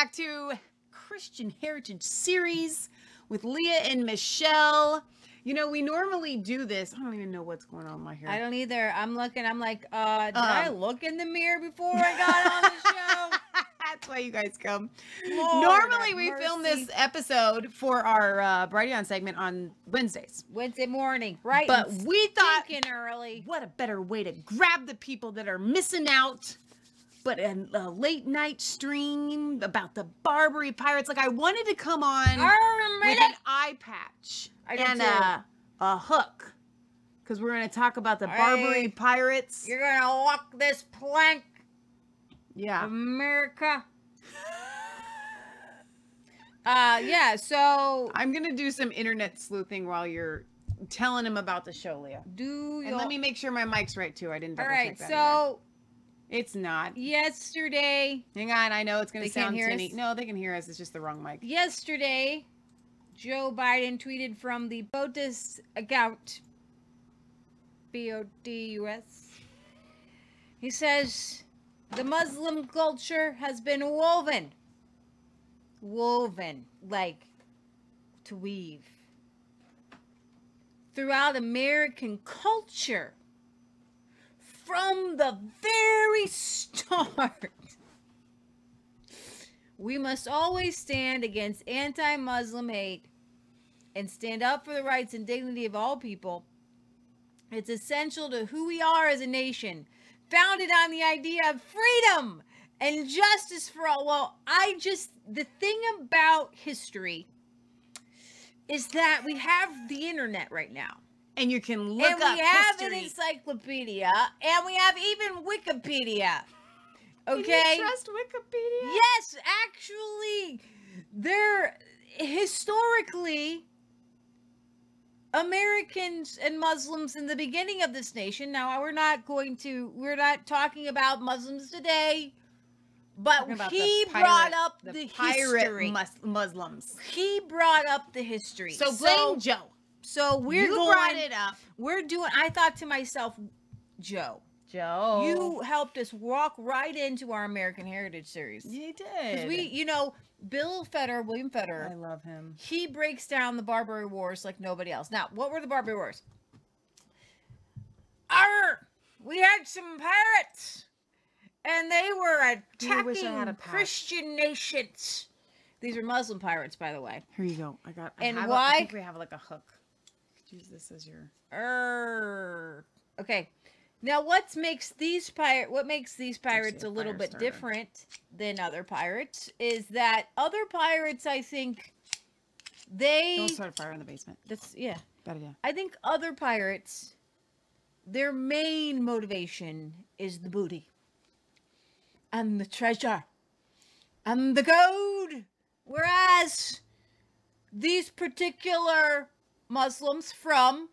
back to Christian Heritage Series with Leah and Michelle. You know, we normally do this. I don't even know what's going on in my hair. I don't either. I'm looking. I'm like, uh, did I Um. look in the mirror before I got on the show? That's why you guys come. Lord normally, we film this episode for our uh, Brighteon segment on Wednesdays. Wednesday morning, right? But we thought, early. what a better way to grab the people that are missing out. But a, a late night stream about the Barbary pirates. Like I wanted to come on with an eye patch and a, a hook, because we're going to talk about the Barbary pirates. You're gonna walk this plank, Yeah. America. Uh, yeah. So I'm going to do some internet sleuthing while you're telling him about the show, Leah. do And let me make sure my mic's right too. I didn't All right. check that. either. So it's not. yesterday, Hang on, I know it's going to sound tinny. us? No, they can hear us. It's just the wrong mic. yesterday, Joe Biden tweeted from the POTUS account, B O D U S. He says, the Muslim culture has been woven. Woven, like to weave. Throughout American culture. From the very start. We must always stand against anti Muslim hate and stand up for the rights and dignity of all people. It's essential to who we are as a nation, founded on the idea of freedom and justice for all. Well, I just, the thing about history is that we have the internet right now. And you can look and up we have history. an encyclopedia, and we have even Wikipedia. Okay? you trust Wikipedia? Yes, actually, there historically Americans and Muslims in the beginning of this nation. Now, we're not going to we're not talking about Muslims today, but he the brought up the, pirate history. mus- Muslims. he brought up the history. So blame Joe. So we're you going, brought it up. We're doing. I thought to myself, Joe, Joe. you helped us walk right into our American Heritage series. You did. Because we, you know, Bill Federer, William I love him. he breaks down the Barbary Wars like nobody else. Now, what were the Barbary Wars? Arr! We had some pirates, and they were attacking wish I had a. Christian nations. These are Muslim pirates, by the way. Here you go. I got. I And why- I think we have like a hook. Use this as your. Err. Okay. Now, what makes these pirate? What makes these pirates a a little bit starter. different than other pirates is that other pirates, I think, they. Don't start a fire in the basement. That's yeah. Bad idea. I think other pirates, their main motivation is the booty and the treasure and the gold. Whereas these particular Muslims from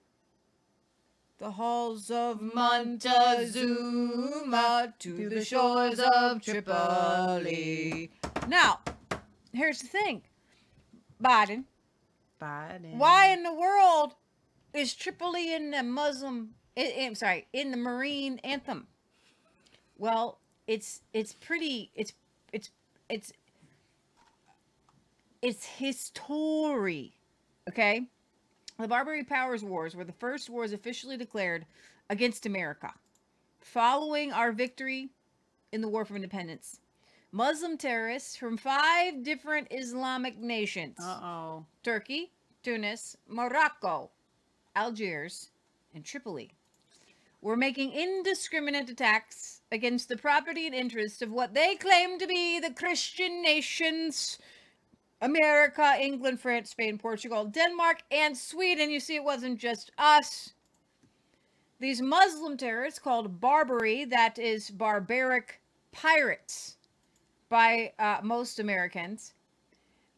the halls of Montezuma to the shores of Tripoli. Now, here's the thing Biden. Bad. Why in the world is Tripoli in the Muslim? I'm sorry, in the Marine anthem. Well, it's it's pretty. It's it's it's it's his story. Okay, the Barbary Powers Wars were the first wars officially declared against America, following our victory in the War for Independence. Muslim terrorists from five different Islamic nations. Uh oh. Turkey, Tunis, Morocco, Algiers, and Tripoli were making indiscriminate attacks against the property and interests of what they claim to be the Christian nations America, England, France, Spain, Portugal, Denmark, and Sweden. You see, it wasn't just us. These Muslim terrorists called Barbary, that is barbaric pirates by uh, most Americans,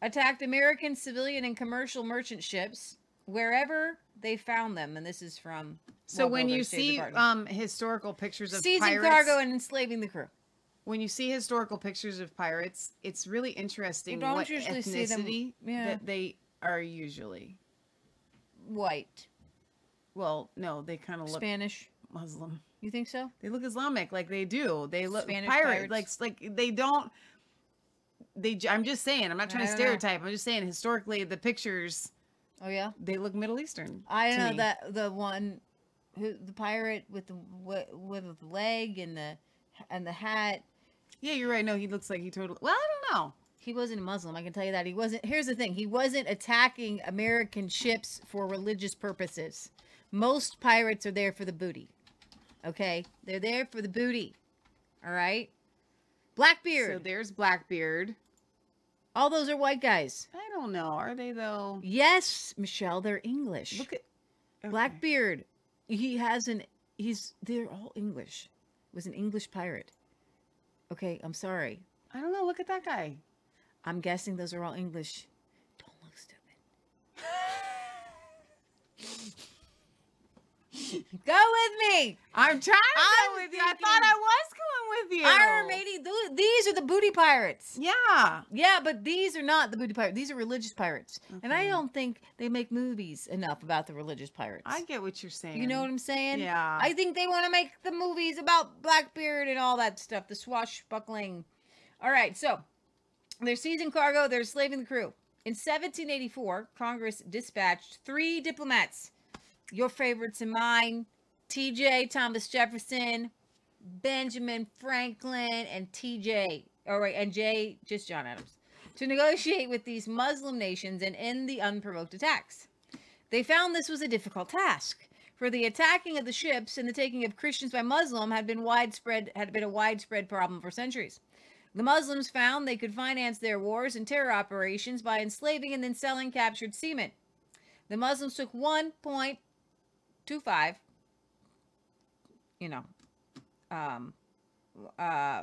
attacked American civilian and commercial merchant ships wherever they found them. And this is from. So World when you State see um historical pictures of seizing pirates, cargo and enslaving the crew. When you see historical pictures of pirates, it's really interesting You don't what usually see them- ethnicity yeah. that they are usually. White, Well, no, they kind of look Spanish. Muslim. You think so? They look Islamic, like they do. They look Spanish pirate, pirates. like like they don't. they. I'm just saying. I'm not trying to don't know. stereotype. I'm just saying historically the pictures Oh yeah. they look Middle Eastern. I know me. that the one, who the pirate with the with the leg and the and the hat. Yeah, you're right. No, he looks like he totally. Well, I don't know. He wasn't a Muslim. I can tell you that he wasn't. Here's the thing: he wasn't attacking American ships for religious purposes. Most pirates are there for the booty. Okay, they're there for the booty. All right. Blackbeard. So there's Blackbeard. All those are white guys. I don't know. Are they though? Yes, Michelle, they're English. Look at okay. Blackbeard. He has an. He's. They're all English. Was an English pirate. Okay, I'm sorry. I don't know. Look at that guy. I'm guessing those are all English. Don't look stupid. Go with me. I'm trying to I'm go with you. I thought I was going with you. Iron th- these are the booty pirates. Yeah. Yeah, but these are not the booty pirates. These are religious pirates. And I mm-hmm. don't think they make movies enough about the religious pirates. I get what you're saying. you know what I'm saying? Yeah. I think they want to make the movies about Blackbeard and all that stuff, the swashbuckling. All right, so they're seizing cargo, they're slaving the crew. In 1784, Congress dispatched three diplomats, your favorites and mine, T.J. Thomas Jefferson, Benjamin Franklin, and T.J. all right, and J. Just John Adams, to negotiate with these Muslim nations and end the unprovoked attacks. They found this was a difficult task, for the attacking of the ships and the taking of Christians by Muslim had been widespread had been a widespread problem for centuries. The Muslims found they could finance their wars and terror operations by enslaving and then selling captured seamen. The Muslims took 1.25 you know um uh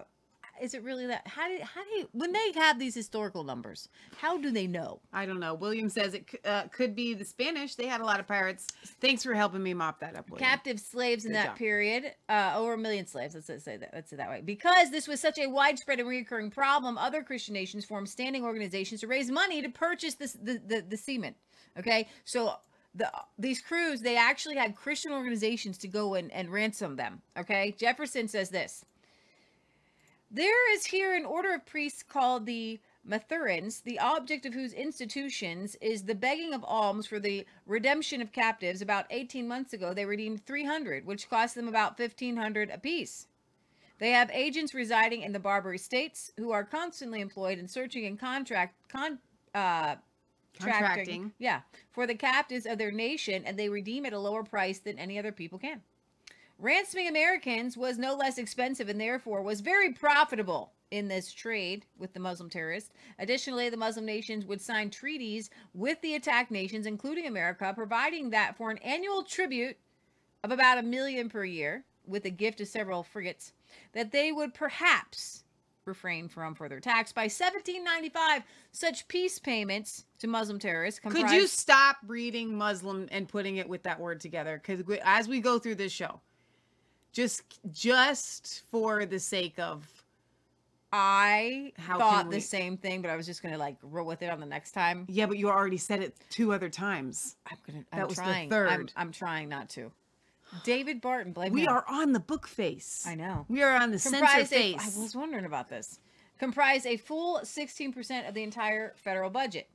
is it really that how do how do you when they have these historical numbers how do they know I don't know. William says it uh, could be the Spanish. They had a lot of pirates. Thanks for helping me mop that up. William. captive slaves in that job. period, uh, over a million slaves. Let's say that. Let's say that way. Because this was such a widespread and recurring problem, other Christian nations formed standing organizations to raise money to purchase this the the, the seamen. Okay, so the these crews they actually had Christian organizations to go and, and ransom them. Okay, Jefferson says this. There is here an order of priests called the Mathurins, the object of whose institutions is the begging of alms for the redemption of captives. About 18 months ago, they redeemed 300, which cost them about 1500 apiece. They have agents residing in the Barbary states who are constantly employed in searching and contract con uh Contracting. yeah, for the captives of their nation, and they redeem at a lower price than any other people can. Ransoming Americans was no less expensive and therefore was very profitable in this trade with the Muslim terrorists. Additionally, the Muslim nations would sign treaties with the attacked nations, including America, providing that for an annual tribute of about a million per year, with a gift of several frigates, that they would perhaps refrain from further attacks. By 1795, such peace payments to Muslim terrorists Could you stop reading Muslim and putting it with that word together? Because as we go through this show, just just for the sake of I How thought can the same thing, but I was just gonna like roll with it on the next time. yeah, but you already said it two other times. I'm gonna. That I'm was the trying. I'm, third. I'm trying not to. David Barton, blame We him. are on the book face. I know. We are on the censor face. I was wondering about this. Comprise a full 16% of the entire federal budget.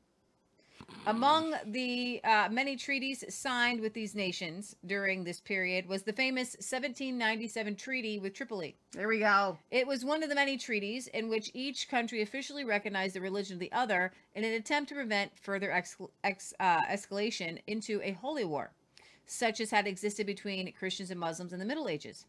Among the uh, many treaties signed with these nations during this period was the famous 1797 treaty with Tripoli. There we go. It was one of the many treaties in which each country officially recognized the religion of the other in an attempt to prevent further ex- ex- uh, escalation into a holy war, such as had existed between Christians and Muslims in the Middle Ages.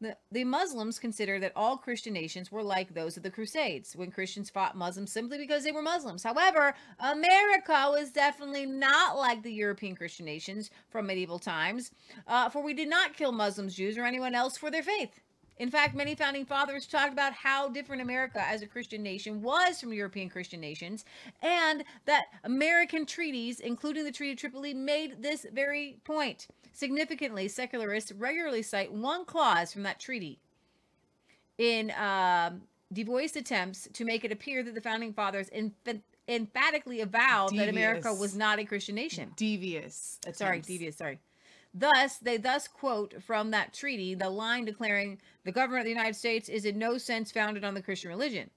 The, the Muslims considered that all Christian nations were like those of the Crusades, when Christians fought Muslims simply because they were Muslims. However, America was definitely not like the European Christian nations from medieval times, uh, for we did not kill Muslims, Jews, or anyone else for their faith. In fact, many founding fathers talked about how different America as a Christian nation was from European Christian nations, and that American treaties, including the Treaty of Tripoli, made this very point. Significantly, secularists regularly cite one clause from that treaty in um, devoiced attempts to make it appear that the founding fathers emph- emphatically avowed that America was not a Christian nation. Devious. Sorry, devious. Sorry. Thus, they thus quote from that treaty the line declaring the government of the United States is in no sense founded on the Christian religion.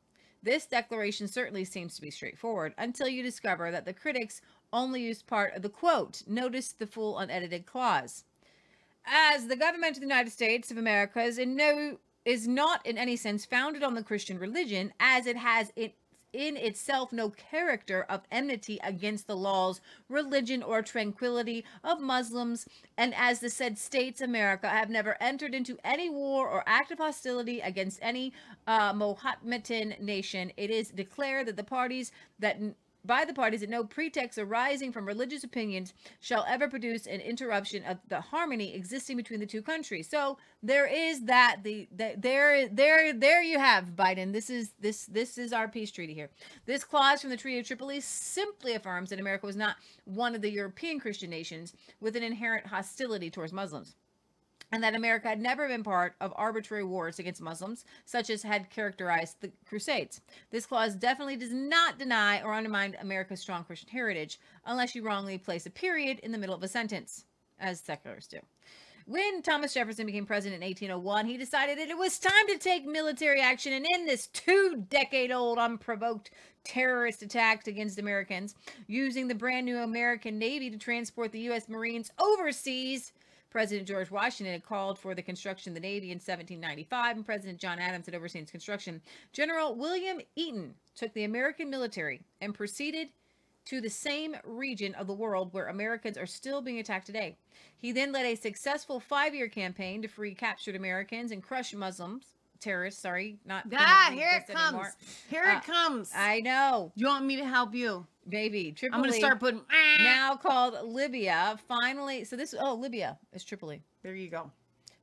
This declaration certainly seems to be straightforward until you discover that the critics only used part of the quote. Notice the full unedited clause. As the government of the United States of America is in no is not in any sense founded on the Christian religion, as it has it in itself no character of enmity against the laws, religion, or tranquility of Muslims, and as the said states America have never entered into any war or act of hostility against any uh, Mohammedan nation, it is declared that the parties that by the parties that no pretext arising from religious opinions shall ever produce an interruption of the harmony existing between the two countries. So there is that the, the there there there you have Biden. This is this this is our peace treaty here. This clause from the Treaty of Tripoli simply affirms that America was not one of the European Christian nations with an inherent hostility towards Muslims and that America had never been part of arbitrary wars against Muslims, such as had characterized the Crusades. This clause definitely does not deny or undermine America's strong Christian heritage, unless you wrongly place a period in the middle of a sentence, as secularists do. When Thomas Jefferson became president in 1801, he decided that it was time to take military action and end this two decade old unprovoked terrorist attack against Americans, using the brand new American Navy to transport the U.S. Marines overseas President George Washington had called for the construction of the Navy in 1795, and President John Adams had overseen its construction. General William Eaton took the American military and proceeded to the same region of the world where Americans are still being attacked today. He then led a successful five year campaign to free captured Americans and crush Muslims. Terrorists, sorry, not. Ah, here it comes. Anymore. Here uh, it comes. I know. You want me to help you? Baby, Tripoli. I'm gonna start putting now called Libya. Finally, so this oh Libya is Tripoli. There you go.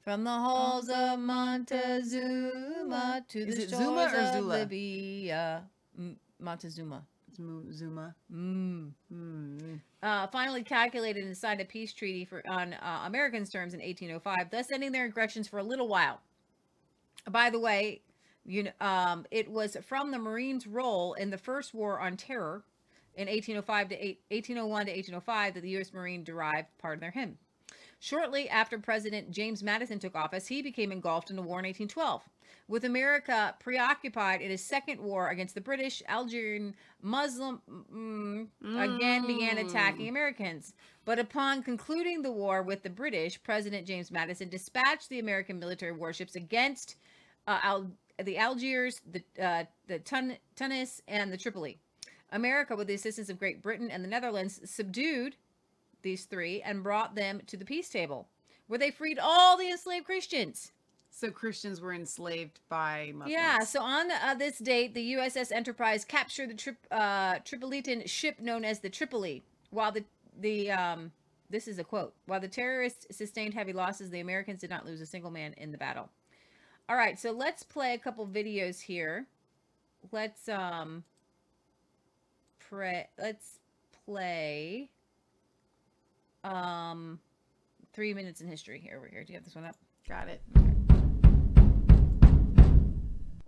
From the halls of Montezuma to the shores Zuma or of Zula? Libya, M- Montezuma. Zuma. Mm. Mm. Uh, finally calculated and signed a peace treaty for on uh, Americans' terms in 1805, thus ending their aggressions for a little while. By the way, you know, um, it was from the Marines' role in the first war on terror in 1805 to 1801 to 1805 that the U.S. Marine derived part of their hymn. Shortly after President James Madison took office, he became engulfed in the war in 1812. With America preoccupied in his second war against the British, Algerian Muslim mm, mm. again began attacking Americans. But upon concluding the war with the British, President James Madison dispatched the American military warships against uh, Al- the Algiers, the uh, the Tun- Tunis, and the Tripoli. America, with the assistance of Great Britain and the Netherlands, subdued these three and brought them to the peace table, where they freed all the enslaved Christians. So Christians were enslaved by Muslims. Yeah. So on uh, this date, the USS Enterprise captured the tri- uh, Tripolitan ship known as the Tripoli, while the the um, this is a quote. While the terrorists sustained heavy losses, the Americans did not lose a single man in the battle. All right, so let's play a couple videos here. Let's um pre- let's play um 3 minutes in history here over here. Do you have this one up? Got it.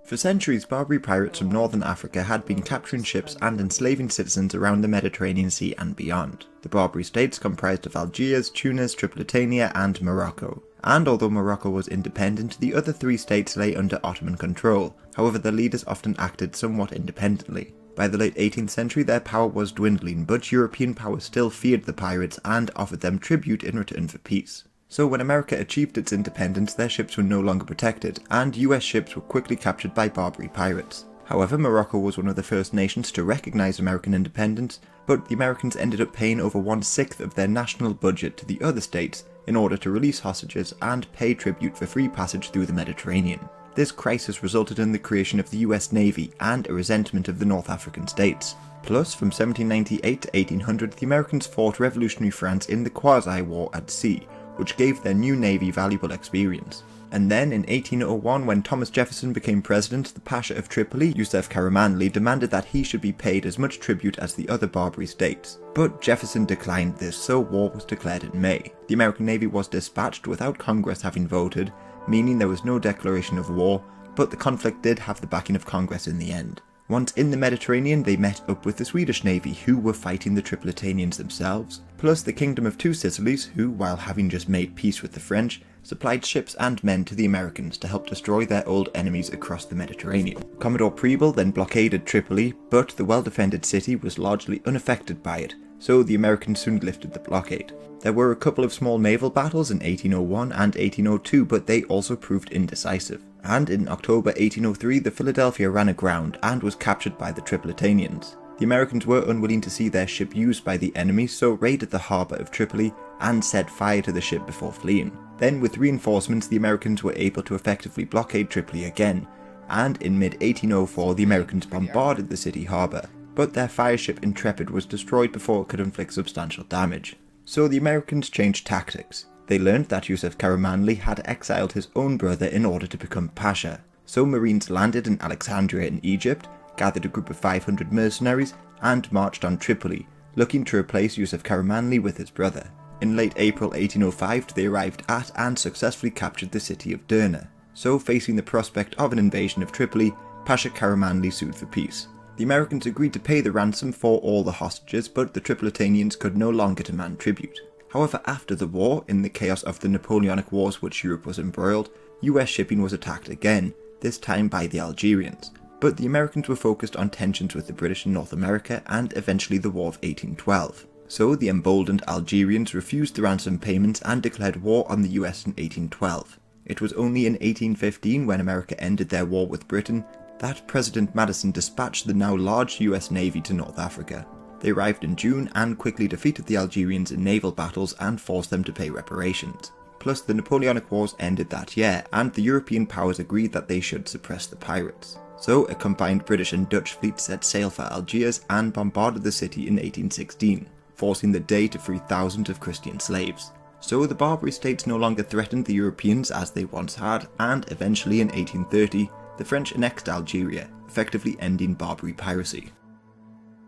For centuries, Barbary pirates from northern Africa had been capturing ships and enslaving citizens around the Mediterranean Sea and beyond. The Barbary states comprised of Algiers, Tunis, Tripolitania, and Morocco. And although Morocco was independent, the other three states lay under Ottoman control. However, the leaders often acted somewhat independently. By the late 18th century, their power was dwindling, but European powers still feared the pirates and offered them tribute in return for peace. So when America achieved its independence, their ships were no longer protected, and US ships were quickly captured by Barbary pirates. However, Morocco was one of the first nations to recognise American independence, but the Americans ended up paying over one sixth of their national budget to the other states in order to release hostages and pay tribute for free passage through the Mediterranean. This crisis resulted in the creation of the US Navy and a resentment of the North African states. Plus, from 1798 to 1800, the Americans fought revolutionary France in the Quasi War at sea, which gave their new navy valuable experience. And then in 1801, when Thomas Jefferson became president, the Pasha of Tripoli, Yusuf Karamanli, demanded that he should be paid as much tribute as the other Barbary states. But Jefferson declined this, so war was declared in May. The American Navy was dispatched without Congress having voted, meaning there was no declaration of war, but the conflict did have the backing of Congress in the end. Once in the Mediterranean, they met up with the Swedish navy, who were fighting the Tripolitanians themselves, plus the Kingdom of Two Sicilies, who, while having just made peace with the French, supplied ships and men to the Americans to help destroy their old enemies across the Mediterranean. Commodore Preble then blockaded Tripoli, but the well defended city was largely unaffected by it, so the Americans soon lifted the blockade. There were a couple of small naval battles in 1801 and 1802, but they also proved indecisive. And in October 1803, the Philadelphia ran aground and was captured by the Tripolitanians. The Americans were unwilling to see their ship used by the enemy, so raided the harbour of Tripoli and set fire to the ship before fleeing. Then, with reinforcements, the Americans were able to effectively blockade Tripoli again, and in mid 1804, the Americans bombarded the city harbour, but their fireship Intrepid was destroyed before it could inflict substantial damage. So the Americans changed tactics. They learned that Yusuf Karamanli had exiled his own brother in order to become Pasha. So Marines landed in Alexandria in Egypt, gathered a group of 500 mercenaries, and marched on Tripoli, looking to replace Yusuf Karamanli with his brother. In late April 1805, they arrived at and successfully captured the city of Derna. So, facing the prospect of an invasion of Tripoli, Pasha Karamanli sued for peace. The Americans agreed to pay the ransom for all the hostages, but the Tripolitanians could no longer demand tribute. However, after the war, in the chaos of the Napoleonic Wars which Europe was embroiled, US shipping was attacked again, this time by the Algerians. But the Americans were focused on tensions with the British in North America and eventually the War of 1812. So the emboldened Algerians refused the ransom payments and declared war on the US in 1812. It was only in 1815, when America ended their war with Britain, that President Madison dispatched the now large US Navy to North Africa. They arrived in June and quickly defeated the Algerians in naval battles and forced them to pay reparations. Plus, the Napoleonic Wars ended that year, and the European powers agreed that they should suppress the pirates. So, a combined British and Dutch fleet set sail for Algiers and bombarded the city in 1816, forcing the Dey to free thousands of Christian slaves. So, the Barbary states no longer threatened the Europeans as they once had, and eventually in 1830, the French annexed Algeria, effectively ending Barbary piracy.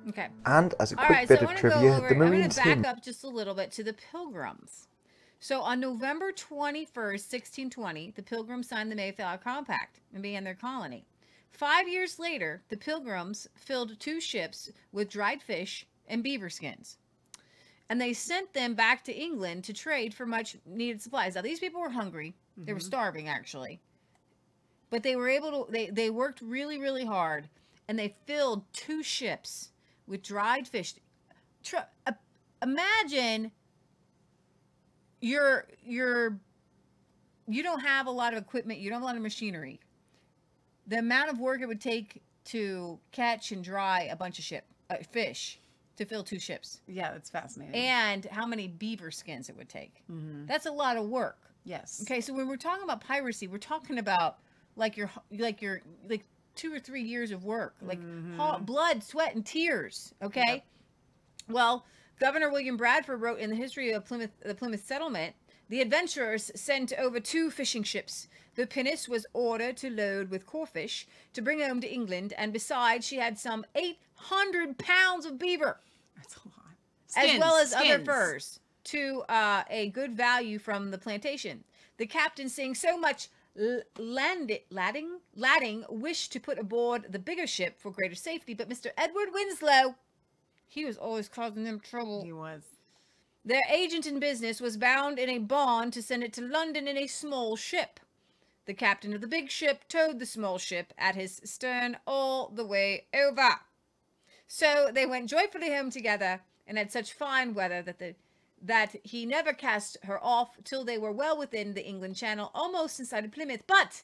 Okay. And as a All quick right, bit so I of want to go trivia, over. the I'm going Marines to back up just a little bit to the Pilgrims. So on November 21st, 1620, the Pilgrims signed the Mayflower Compact and began their colony. Five years later, the Pilgrims filled two ships with dried fish and beaver skins. And they sent them back to England to trade for much needed supplies. Now, these people were hungry. They were mm-hmm. starving, actually. But they were able to, they, they worked really, really hard. And they filled two ships with dried fish. Tr- uh, imagine you're you're you don't have a lot of equipment you don't have a lot of machinery the amount of work it would take to catch and dry a bunch of ship uh, fish to fill two ships Yeah, that's fascinating. and how many beaver skins it would take Mhm. that's a lot of work yes. okay so when we're talking about piracy we're talking about like your like your like two or three years of work like ha- blood sweat and tears okay Yep. well governor william bradford wrote in the history of plymouth the plymouth settlement the adventurers sent over two fishing ships the pinnace was ordered to load with corfish to bring home to england and besides she had some 800 pounds of beaver That's a lot. as well as Skins, other furs to uh, a good value from the plantation. The captain, seeing so much l- land ladding, ladding, wished to put aboard the bigger ship for greater safety, but Mr. Edward Winslow, he was always causing them trouble. He was. Their agent in business was bound in a bond to send it to London in a small ship. The captain of the big ship towed the small ship at his stern all the way over. So they went joyfully home together and had such fine weather that the that he never cast her off till they were well within the England Channel, almost inside of Plymouth. But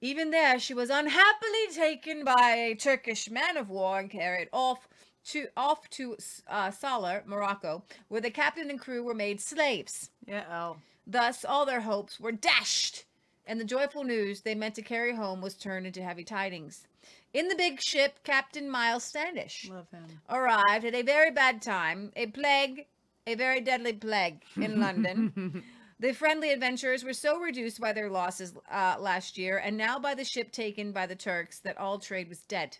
even there, she was unhappily taken by a Turkish man of war and carried off to off to uh, Salar, Morocco, where the captain and crew were made slaves. Yeah. Oh. Thus, all their hopes were dashed, and the joyful news they meant to carry home was turned into heavy tidings. In the big ship, Captain Miles Standish Love him. arrived at a very bad time, a plague, a very deadly plague in London. The friendly adventurers were so reduced by their losses uh, last year and now by the ship taken by the Turks that all trade was dead.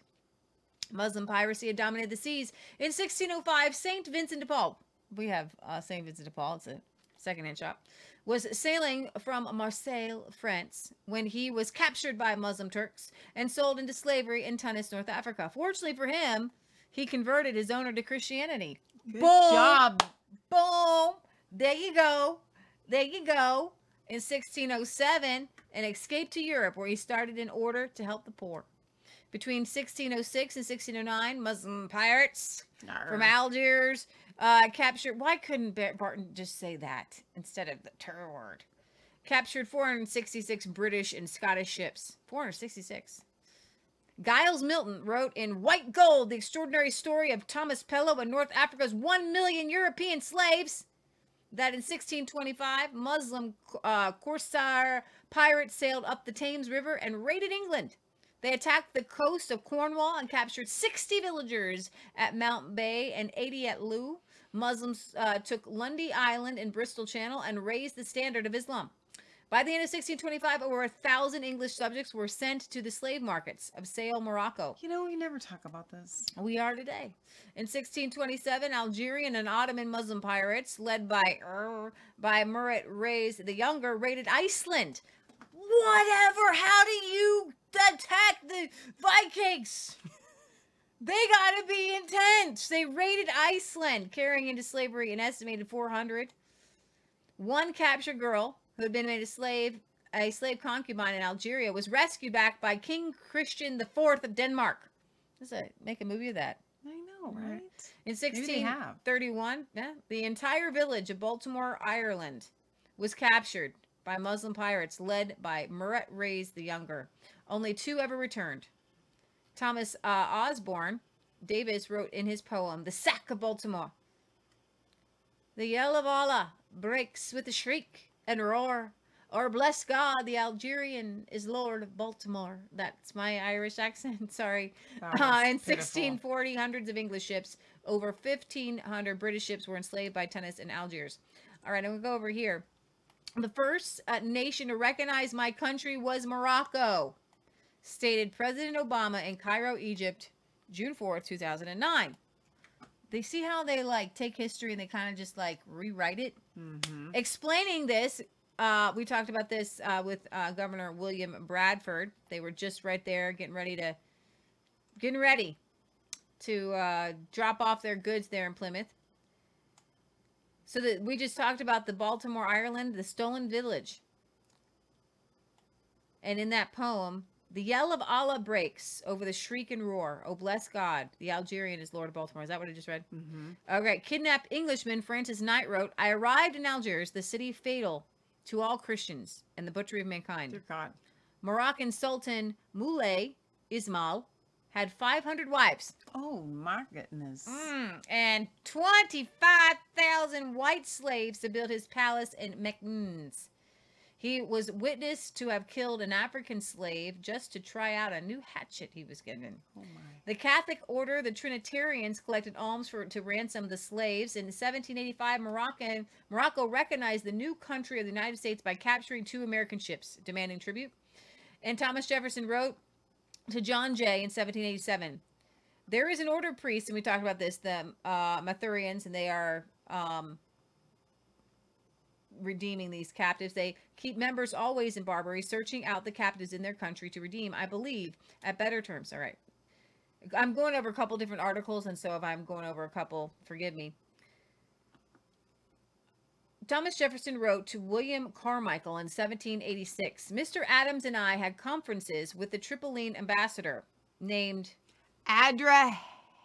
Muslim piracy had dominated the seas. In 1605, St. Vincent de Paul, we have uh, St. Vincent de Paul, it's a secondhand shop, was sailing from Marseille, France, when he was captured by Muslim Turks and sold into slavery in Tunis, North Africa. Fortunately for him, he converted his owner to Christianity. Good Boom. job. Boom! There you go. There you go. In 1607, and escaped to Europe, where he started in order to help the poor. Between 1606 and 1609, Muslim pirates from Algiers uh, captured. Why couldn't Barton just say that instead of the terror word? Captured 466 British and Scottish ships. 466. Giles Milton wrote in White Gold the extraordinary story of Thomas Pellow and North Africa's 1 million European slaves. That in 1625, Muslim uh, corsair pirates sailed up the Thames River and raided England. They attacked the coast of Cornwall and captured 60 villagers at Mount Bay and 80 at Looe. Muslims uh, took Lundy Island in Bristol Channel and raised the standard of Islam. By the end of 1625, over a thousand English subjects were sent to the slave markets of Sale, Morocco. You know, we never talk about this. We are today. In 1627, Algerian and Ottoman Muslim pirates, led by er, by Murat Reis the Younger, raided Iceland. Whatever. How do you attack the Vikings? They gotta be intense. They raided Iceland, carrying into slavery an estimated 400. One captured girl who had been made a slave, a slave concubine in Algeria, was rescued back by King Christian IV of Denmark. Let's make a movie of that. I know, Right. right? In Maybe 1631, yeah, the entire village of Baltimore, Ireland, was captured by Muslim pirates led by Murat Reis the Younger. Only two ever returned. Thomas uh, Osborne Davis wrote in his poem, The Sack of Baltimore. The yell of Allah breaks with a shriek and roar. Or bless God, the Algerian is Lord of Baltimore. That's my Irish accent. Sorry. Uh, in pitiful. 1640, hundreds of English ships, over 1,500 British ships were enslaved by Tunis and Algiers. All right, I'm going to go over here. The first uh, nation to recognize my country was Morocco, stated President Obama in Cairo, Egypt, June 4th, 2009. They see how they like take history and they kind of just like rewrite it. Mm-hmm. Explaining this, uh, we talked about this uh, with uh, Governor William Bradford. They were just right there getting ready to getting ready to uh, drop off their goods there in Plymouth. So that we just talked about the Baltimore, Ireland, the stolen village. And in that poem, the yell of Allah breaks over the shriek and roar. Oh, bless God. The Algerian is Lord of Baltimore. Is that what I just read? Mm-hmm. Okay. Kidnapped Englishman Francis Knight wrote, I arrived in Algiers, the city fatal to all Christians and the butchery of mankind. Dear God. Moroccan Sultan Moulay Ismail had 500 wives Oh my goodness. Mm, and 25,000 white slaves to build his palace in Meknes. He was witnessed to have killed an African slave just to try out a new hatchet he was given. Oh my. The Catholic order, the Trinitarians, collected alms for to ransom the slaves. In 1785, Morocco, Morocco recognized the new country of the United States by capturing two American ships, demanding tribute. And Thomas Jefferson wrote to John Jay in 1787, "There is an order of priests, and we talked about this, the uh, Mathurians, and they are." Um, redeeming these captives. They keep members always in Barbary, searching out the captives in their country to redeem, I believe, at better terms. All right. I'm going over a couple different articles, and so if I'm going over a couple, forgive me. Thomas Jefferson wrote to William Carmichael in 1786 Mr. Adams and I had conferences with the Tripoline ambassador named, Adra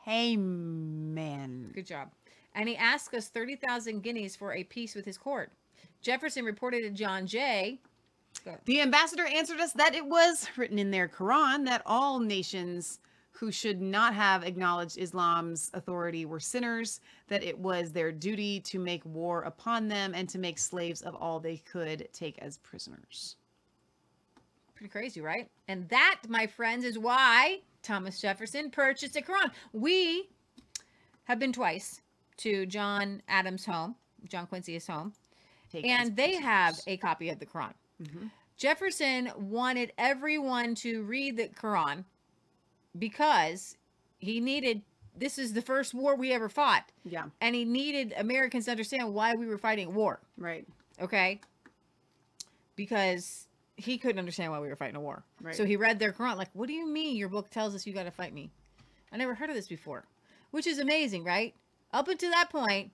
Heyman. good job, and he asked us 30,000 guineas for a peace with his court. Jefferson reported to John Jay, The ambassador answered us that it was written in their Quran that all nations who should not have acknowledged Islam's authority were sinners, that it was their duty to make war upon them and to make slaves of all they could take as prisoners. Pretty crazy, right? And that, my friends, is why Thomas Jefferson purchased a Quran. We have been twice to John Adams' home, John Quincy's home, Take and they have a copy of the Quran. Mhm. Jefferson wanted everyone to read the Quran because he needed this is the first war we ever fought, Yeah. and he needed Americans to understand why we were fighting a war. Right. Okay, because he couldn't understand why we were fighting a war. Right. So he read their Quran, like, "What do you mean your book tells us you got to fight me?" I never heard of this before, which is amazing, right? Up until that point,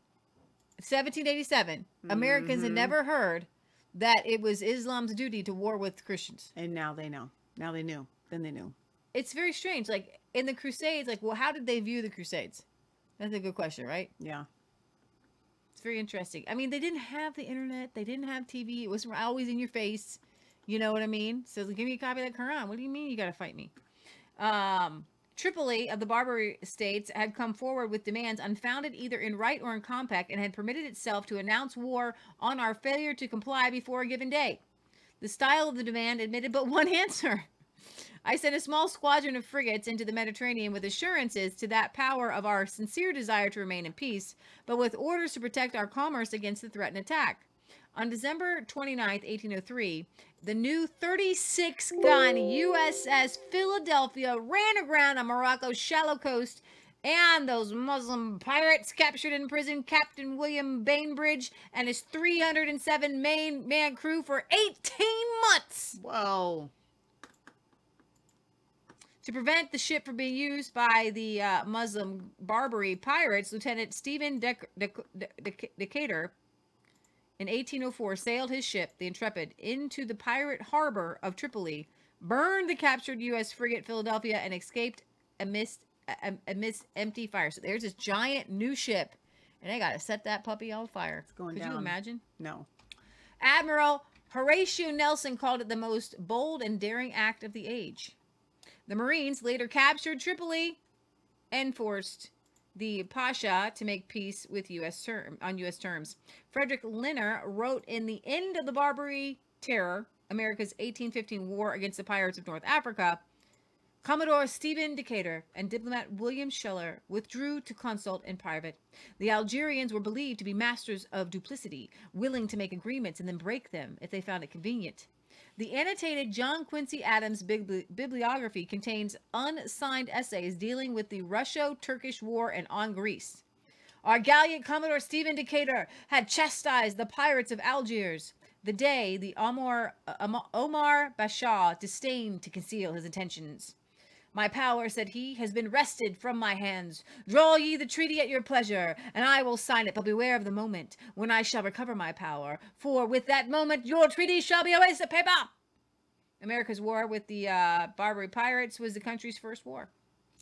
1787, Americans had Mhm. never heard that it was Islam's duty to war with Christians. And now they know. Now they knew. Then they knew. It's very strange. Like in the Crusades, like, well, how did they view the Crusades? That's a good question, right? Yeah. It's very interesting. I mean, they didn't have the internet. They didn't have TV. It was always in your face. You know what I mean? So give me a copy of that Quran. What do you mean you got to fight me? Um, Tripoli of the Barbary states had come forward with demands unfounded either in right or in compact and had permitted itself to announce war on our failure to comply before a given day. The style of the demand admitted but one answer. I sent a small squadron of frigates into the Mediterranean with assurances to that power of our sincere desire to remain in peace, but with orders to protect our commerce against the threatened attack. On December 29th, 1803, the new 36 gun USS Philadelphia ran aground on Morocco's shallow coast, and those Muslim pirates captured and imprisoned Captain William Bainbridge and his 307 main man crew for 18 months. Whoa. To prevent the ship from being used by the uh, Muslim Barbary pirates, Lieutenant Stephen Dec- Dec- Dec- Decatur in 1804 sailed his ship, the Intrepid, into the pirate harbor of Tripoli, burned the captured U.S. frigate Philadelphia, and escaped amidst, amidst empty fire. So there's this giant new ship, and they got to set that puppy on fire. It's going Could you imagine? No. Admiral Horatio Nelson called it the most bold and daring act of the age. The Marines later captured Tripoli and forced the Pasha to make peace with U.S. term on U.S. terms. Frederick Leiner wrote in the end of the Barbary Terror, America's 1815 war against the pirates of North Africa. Commodore Stephen Decatur and diplomat William Shaler withdrew to consult in private. The Algerians were believed to be masters of duplicity, willing to make agreements and then break them if they found it convenient. The annotated John Quincy Adams bibli- bibliography contains unsigned essays dealing with the Russo Turkish War and on Greece. Our gallant Commodore Stephen Decatur had chastised the pirates of Algiers. The Dey the Omar, Omar Bashaw disdained to conceal his intentions. My power, said he, has been wrested from my hands. Draw ye the treaty at your pleasure, and I will sign it, but beware of the moment when I shall recover my power, for with that moment your treaty shall be a waste of paper. America's war with the uh, Barbary pirates was the country's first war.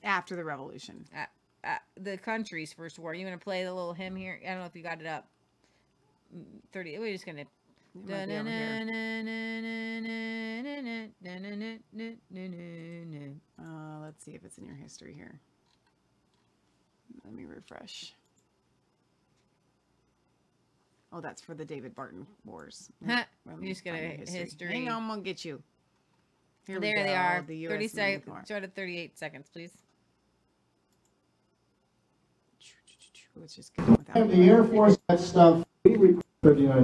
After the revolution. Uh, uh, the country's first war. You want to play the little hymn here? I don't know if you got it up. Mm, 30. We're just going to. Uh, let's see if it's in your history here. Let me refresh. Oh, that's for the David Barton Wars. You just got a history. Hang on, I'm gonna get you. Here there they are. The 30 US Marine seconds. Corps. Start at 38 seconds, please. Let's just go without. The Air Force that stuff. We uh,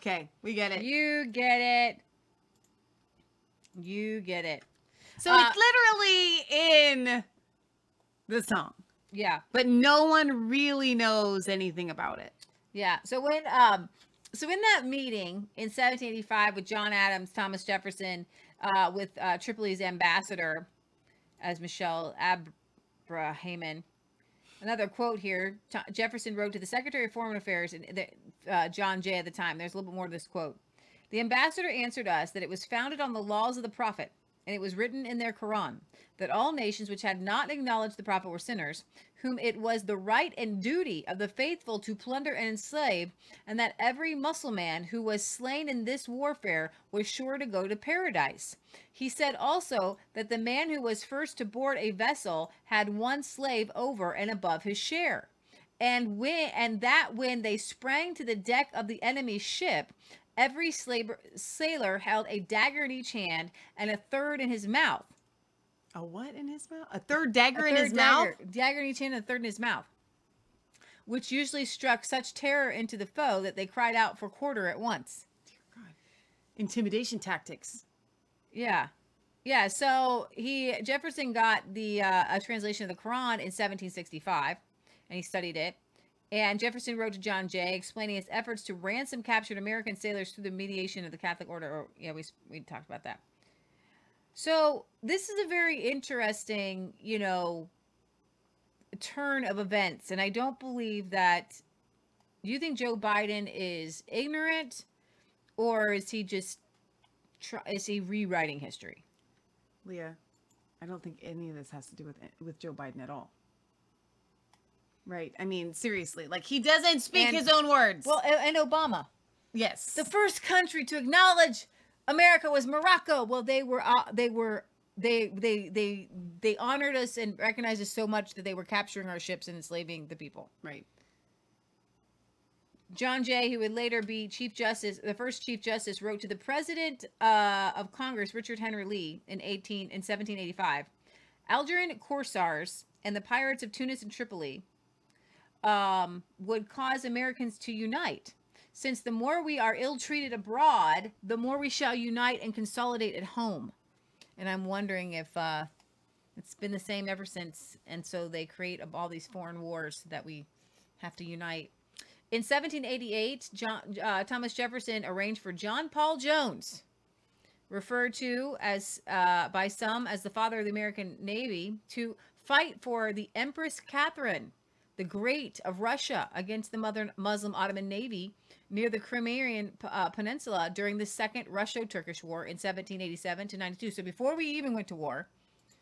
Okay, we get it. You get it. You get it. So Uh, it's literally in the song, Yeah. but no one really knows anything about it. Yeah. So when um so in that meeting in 1785 with John Adams, Thomas Jefferson, uh, with uh, Tripoli's ambassador as Michelle Abrahaman. Another quote here: Th- Jefferson wrote to the Secretary of Foreign Affairs, and uh, John Jay at the time. There's a little bit more to this quote. The ambassador answered us that it was founded on the laws of the prophet. and it was written in their Quran that all nations which had not acknowledged the prophet were sinners, whom it was the right and duty of the faithful to plunder and enslave, and that every Mussulman who was slain in this warfare was sure to go to paradise. He said also that the man who was first to board a vessel had one slave over and above his share and when and that when they sprang to the deck of the enemy's ship every slaver, sailor held a dagger in each hand and a third in his mouth A what in his mouth? A third dagger A in third his mouth? dagger, dagger in each hand and a third in his mouth which usually struck such terror into the foe that they cried out for quarter at once Intimidation tactics. Yeah. Yeah, so he Jefferson got the uh, a translation of the Quran in 1765 and he studied it. And Jefferson wrote to John Jay explaining his efforts to ransom captured American sailors through the mediation of the Catholic order. Or, yeah, we we talked about that. So, this is a very interesting, you know, turn of events and I don't believe that do you think Joe Biden is ignorant or is he just try, is he rewriting history? Leah, I don't think any of this has to do with with Joe Biden at all. Right? I mean, seriously, like he doesn't speak And- his own words. Well, and Obama. yes. The first country to acknowledge America was Morocco. Well, they were uh, they were they they they they honored us and recognized us so much that they were capturing our ships and enslaving the people. right. John Jay, who would later be Chief Justice, the first Chief Justice, wrote to the President uh, of Congress, Richard Henry Lee, in 18 in 1785. Algerian corsairs and the pirates of Tunis and Tripoli um, would cause Americans to unite. Since the more we are ill treated abroad, the more we shall unite and consolidate at home. And I'm wondering if uh, it's been the same ever since. And so they create all these foreign wars that we have to unite. In 1788, John, uh, Thomas Jefferson arranged for John Paul Jones, referred to as uh, by some as the father of the American Navy, to fight for the Empress Catherine, the Great of Russia, against the Mother Muslim Ottoman Navy near the Crimean uh, Peninsula during the Second Russo-Turkish War in 1787 to 92. So before we even went to war,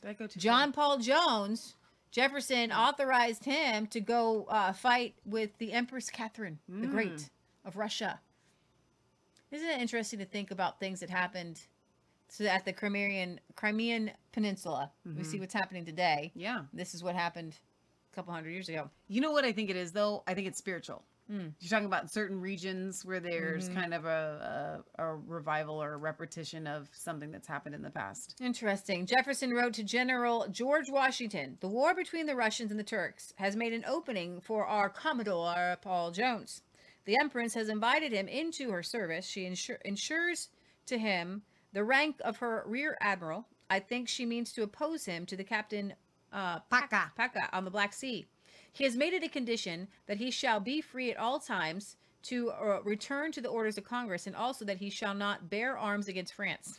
Did I go too John Paul Jones, Jefferson authorized him to go uh, fight with the Empress Catherine the Great of Russia. Isn't it interesting to think about things that happened so at the Crimean Crimean Peninsula? We see what's happening today. Yeah. This is what happened a couple hundred years ago. You know what I think it is though? I think it's spiritual. Mm. You're talking about certain regions where there's Mhm. kind of a, a a revival or a repetition of something that's happened in the past. Interesting. Jefferson wrote to General George Washington The war between the Russians and the Turks has made an opening for our Commodore Paul Jones. The Empress has invited him into her service. She insur- ensures to him the rank of her rear admiral. I think she means to oppose him to the captain uh, Paca. Paca on the Black Sea. He has made it a condition that he shall be free at all times to uh, return to the orders of Congress, and also that he shall not bear arms against France.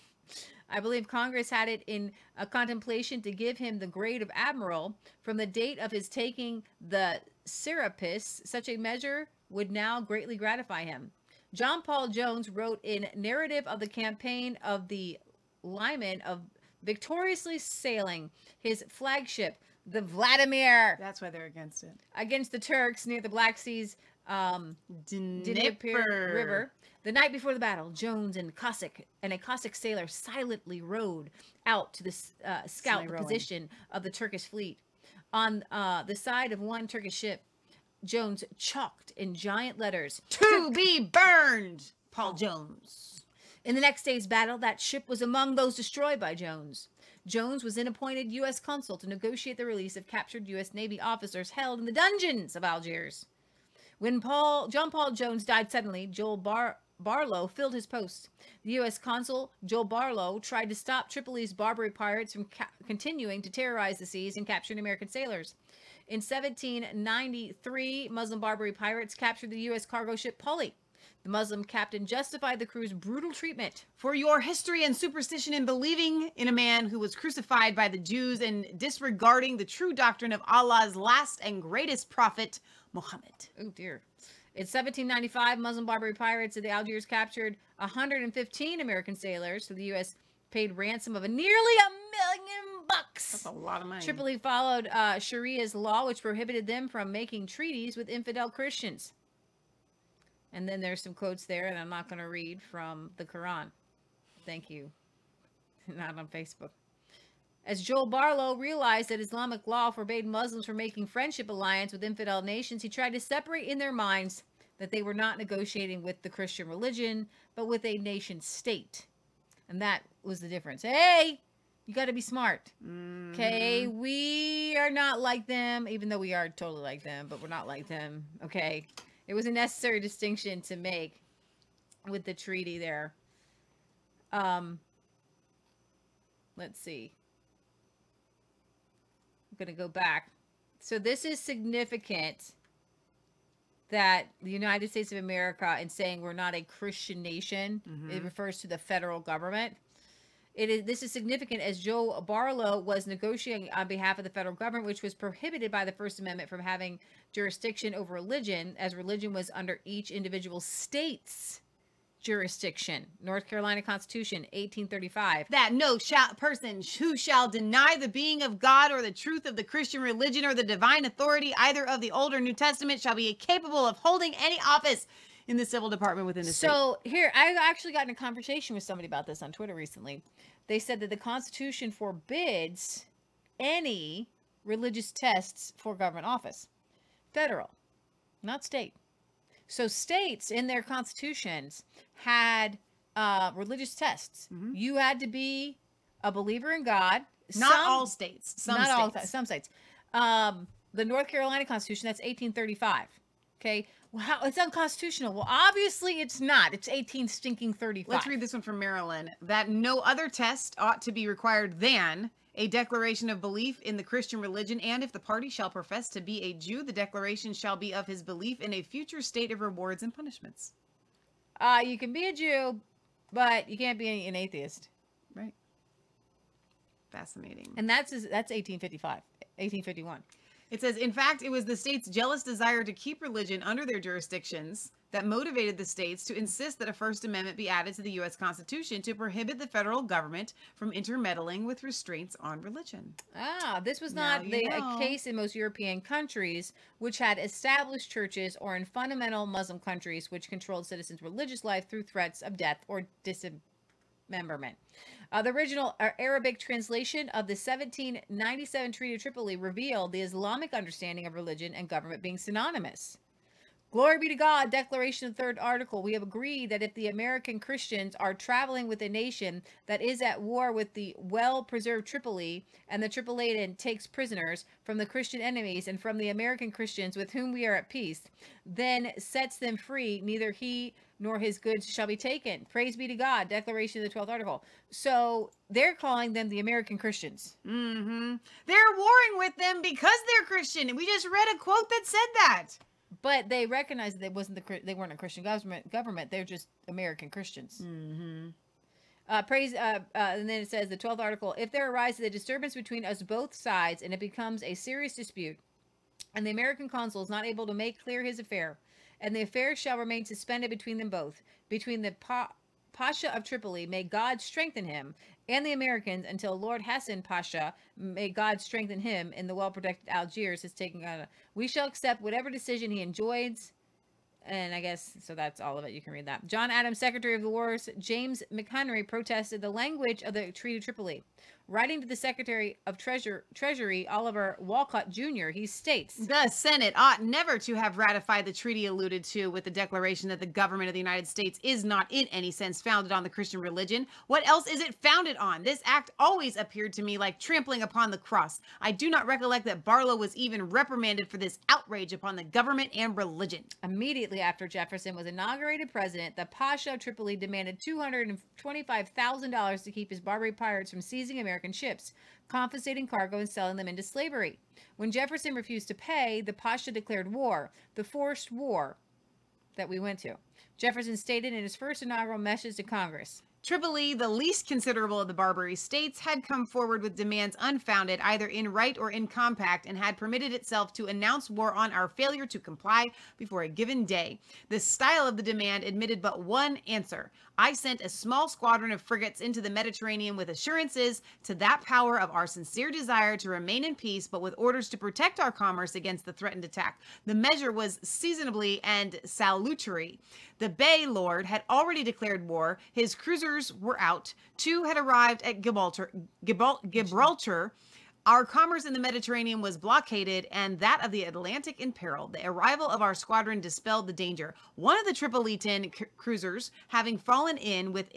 I believe Congress had it in a contemplation to give him the grade of admiral from the date of his taking the Serapis. Such a measure would now greatly gratify him. John Paul Jones wrote in Narrative of the Campaign of the Liman of victoriously sailing his flagship, the Vladimir, That's why they're against it. against the Turks near the Black Sea's um, Dnieper River. The night before the battle, Jones and Cossack and a Cossack sailor silently rowed out to the uh, scout Sly the rowing. position of the Turkish fleet. On uh, the side of one Turkish ship, Jones chalked in giant letters To be burned, Paul Jones. In the next day's battle, that ship was among those destroyed by Jones. Jones was then appointed U.S. consul to negotiate the release of captured U.S. Navy officers held in the dungeons of Algiers. When Paul John Paul Jones died suddenly, Joel Bar- Barlow filled his post. The U.S. consul Joel Barlow tried to stop Tripoli's Barbary pirates from ca- continuing to terrorize the seas and capturing American sailors. In 1793, Muslim Barbary pirates captured the U.S. cargo ship Polly. The Muslim captain justified the crew's brutal treatment. For your history and superstition in believing in a man who was crucified by the Jews and disregarding the true doctrine of Allah's last and greatest prophet, Muhammad. Oh dear. In 1795, Muslim Barbary pirates of the Algiers captured 115 American sailors. So the U.S. paid ransom of a nearly a million bucks. That's a lot of money. Tripoli followed uh, Sharia's law, which prohibited them from making treaties with infidel Christians. And then there's some quotes there, and I'm not going to read from the Quran. Thank you. Not on Facebook. As Joel Barlow realized that Islamic law forbade Muslims from making friendship alliance with infidel nations, he tried to separate in their minds that they were not negotiating with the Christian religion, but with a nation state. And that was the difference. Hey, you got to be smart. Okay, mm. we are not like them, even though we are totally like them, but we're not like them. Okay, it was a necessary distinction to make with the treaty there. Um, let's see. I'm gonna go back. So this is significant that the United States of America, in saying we're not a Christian nation, it refers to the federal government. It is this is significant as Joe Barlow was negotiating on behalf of the federal government, which was prohibited by the First Amendment from having jurisdiction over religion, as religion was under each individual state's jurisdiction. North Carolina Constitution, 1835. that no shall, person who shall deny the being of God or the truth of the Christian religion or the divine authority either of the Old or New Testament shall be capable of holding any office in the civil department within the state. So here, I actually got in a conversation with somebody about this on Twitter recently. They said that the Constitution forbids any religious tests for government office, federal, not state. So states in their constitutions had uh, religious tests. You had to be a believer in God. Not Some- all states. Some not all states. some states. Um, the North Carolina Constitution that's 1835. Okay, well, how, it's unconstitutional. Well, obviously it's not. It's 18 stinking 35. Let's read this one from Maryland. That no other test ought to be required than a declaration of belief in the Christian religion, and if the party shall profess to be a Jew, the declaration shall be of his belief in a future state of rewards and punishments. Uh, you can be a Jew, but you can't be an atheist. Right. Fascinating. And that's that's 1855, 1851. It says, in fact, it was the state's jealous desire to keep religion under their jurisdictions that motivated the states to insist that a First Amendment be added to the U.S. Constitution to prohibit the federal government from intermeddling with restraints on religion. Ah, this was not the know. case in most European countries, which had established churches, or in fundamental Muslim countries, which controlled citizens' religious life through threats of death or dismemberment. Uh, the original uh, Arabic translation of the 1797 Treaty of Tripoli revealed the Islamic understanding of religion and government being synonymous. Glory be to God, Declaration Third Article. We have agreed that if the American Christians are traveling with a nation that is at war with the well preserved Tripoli, and the Tripolitan takes prisoners from the Christian enemies and from the American Christians with whom we are at peace, then sets them free, neither he nor his goods shall be taken. Praise be to God, Declaration of the Twelfth Article. So they're calling them the American Christians. Mm-hmm. They're warring with them because they're Christian. And we just read a quote that said that. But they recognized that they wasn't the they weren't a Christian government. Government, they're just American Christians. Mm-hmm. Uh, praise, uh, uh, and then it says the twelfth article: If there arises a disturbance between us both sides, and it becomes a serious dispute, and the American consul is not able to make clear his affair, and the affair shall remain suspended between them both, between the pa- Pasha of Tripoli, may God strengthen him, and the Americans until Lord Hassan Pasha, may God strengthen him, in the well-protected Algiers is taking on. We shall accept whatever decision he enjoys. And I guess so. That's all of it. You can read that. John Adams, Secretary of the Wars, James McHenry protested the language of the Treaty of Tripoli. Writing to the Secretary of Treasure, Treasury, Oliver Wolcott Jr., he states, The Senate ought never to have ratified the treaty alluded to with the declaration that the government of the United States is not in any sense founded on the Christian religion. What else is it founded on? This act always appeared to me like trampling upon the cross. I do not recollect that Barlow was even reprimanded for this outrage upon the government and religion. Immediately after Jefferson was inaugurated president, the Pasha of Tripoli demanded $225,000 to keep his Barbary pirates from seizing American ships, confiscating cargo, and selling them into slavery. When Jefferson refused to pay, the Pasha declared war, the forced war that we went to. Jefferson stated in his first inaugural message to Congress Tripoli, the least considerable of the Barbary states, had come forward with demands unfounded either in right or in compact and had permitted itself to announce war on our failure to comply before a given day. The style of the demand admitted but one answer. I sent a small squadron of frigates into the Mediterranean with assurances to that power of our sincere desire to remain in peace, but with orders to protect our commerce against the threatened attack. The measure was seasonably and salutary. The Bay Lord had already declared war. His cruisers were out. Two had arrived at Gibraltar. Gibral- Gibraltar. Our commerce in the Mediterranean was blockaded and that of the Atlantic in peril. The arrival of our squadron dispelled the danger. One of the Tripolitan cruisers, having fallen in with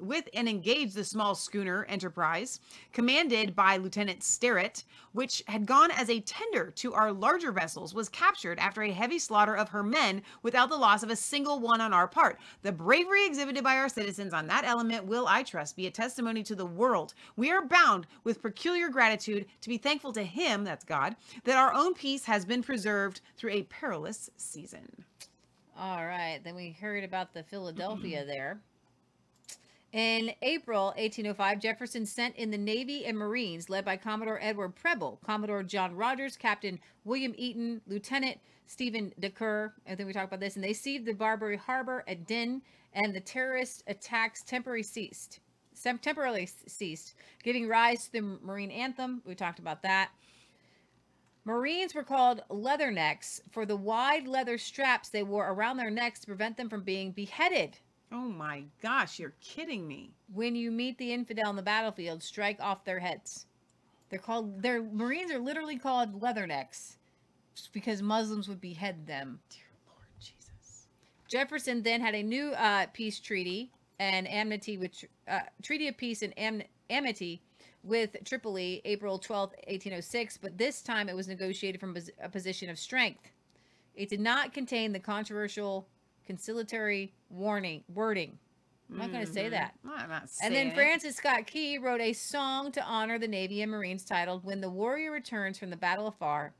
with and engaged the small schooner Enterprise, commanded by Lieutenant Sterrett, which had gone as a tender to our larger vessels, was captured after a heavy slaughter of her men without the loss of a single one on our part. The bravery exhibited by our citizens on that element will, I trust, be a testimony to the world. We are bound with peculiar gratitude to be thankful to Him, that's God, that our own peace has been preserved through a perilous season. All right. Then we heard about the Philadelphia there. In April 1805, Jefferson sent in the Navy and Marines led by Commodore Edward Preble, Commodore John Rogers, Captain William Eaton, Lieutenant Stephen Decatur. I think we talked about this. And they seized the Barbary Harbor at Din, and the terrorist attacks temporarily ceased. Temporarily ceased, giving rise to the Marine anthem. We talked about that. Marines were called leathernecks for the wide leather straps they wore around their necks to prevent them from being beheaded. Oh my gosh, you're kidding me. When you meet the infidel on the battlefield, strike off their heads. They're called their Marines are literally called leathernecks because Muslims would behead them. Dear Lord Jesus. Jefferson then had a new uh, peace treaty and amity with uh, treaty of peace and am- amity with Tripoli, April twelfth, eighteen oh six. But this time it was negotiated from a position of strength. It did not contain the controversial conciliatory warning wording. I'm not going to say Mhm. that. I'm not And then. Francis Scott Key wrote a song to honor the Navy and Marines titled When the Warrior Returns from the Battle Afar,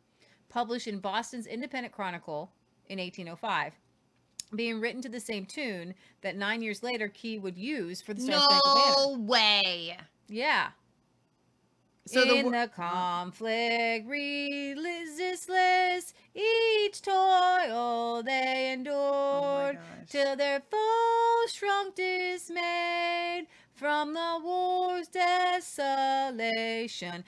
published in Boston's Independent Chronicle in 1805, being written to the same tune that nine years later Key would use for the Star Spangled Banner. No way. Yeah. So the in wo- the conflict resistless, each toil they Oh endured gosh. till their foes shrunk dismayed from the war's desolation, and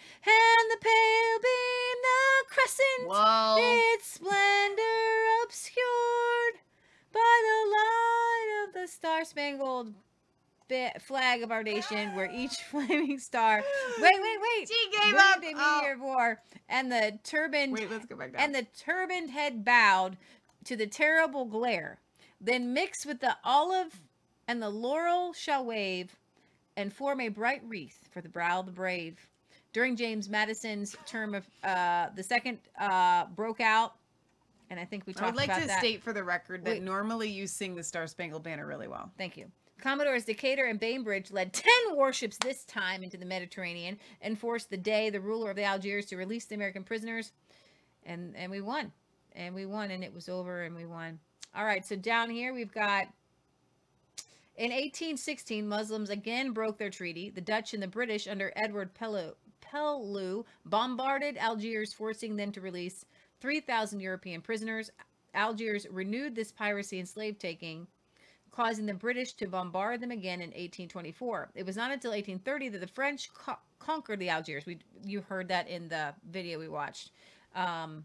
the pale beam, the crescent, Whoa. its splendor obscured by the light of the star-spangled flag of our nation, where each flaming star. Wait, wait, wait! She gave up. the Oh. meteor of war, and the turbaned Wait, let's go back down. and the turbaned head bowed to the terrible glare. Then mix with the olive and the laurel shall wave and form a bright wreath for the brow of the brave. During James Madison's term of uh, the second uh, broke out, and I think we talked. I'd like to that. state for the record that Wait. normally you sing the Star Spangled Banner really well. Thank you. Commodores Decatur and Bainbridge led 10 warships this time into the Mediterranean and forced the Dey, the ruler of the Algiers, to release the American prisoners. And and we won. And we won and it was over and we won. All right, so down here we've got in 1816 Muslims again broke their treaty. The Dutch and the British under Edward Pellew, Pellew bombarded Algiers forcing them to release 3,000 European prisoners. Algiers renewed this piracy and slave taking causing the British to bombard them again in 1824. It was not until 1830 that the French co- conquered the Algiers. We you heard that in the video we watched. Um,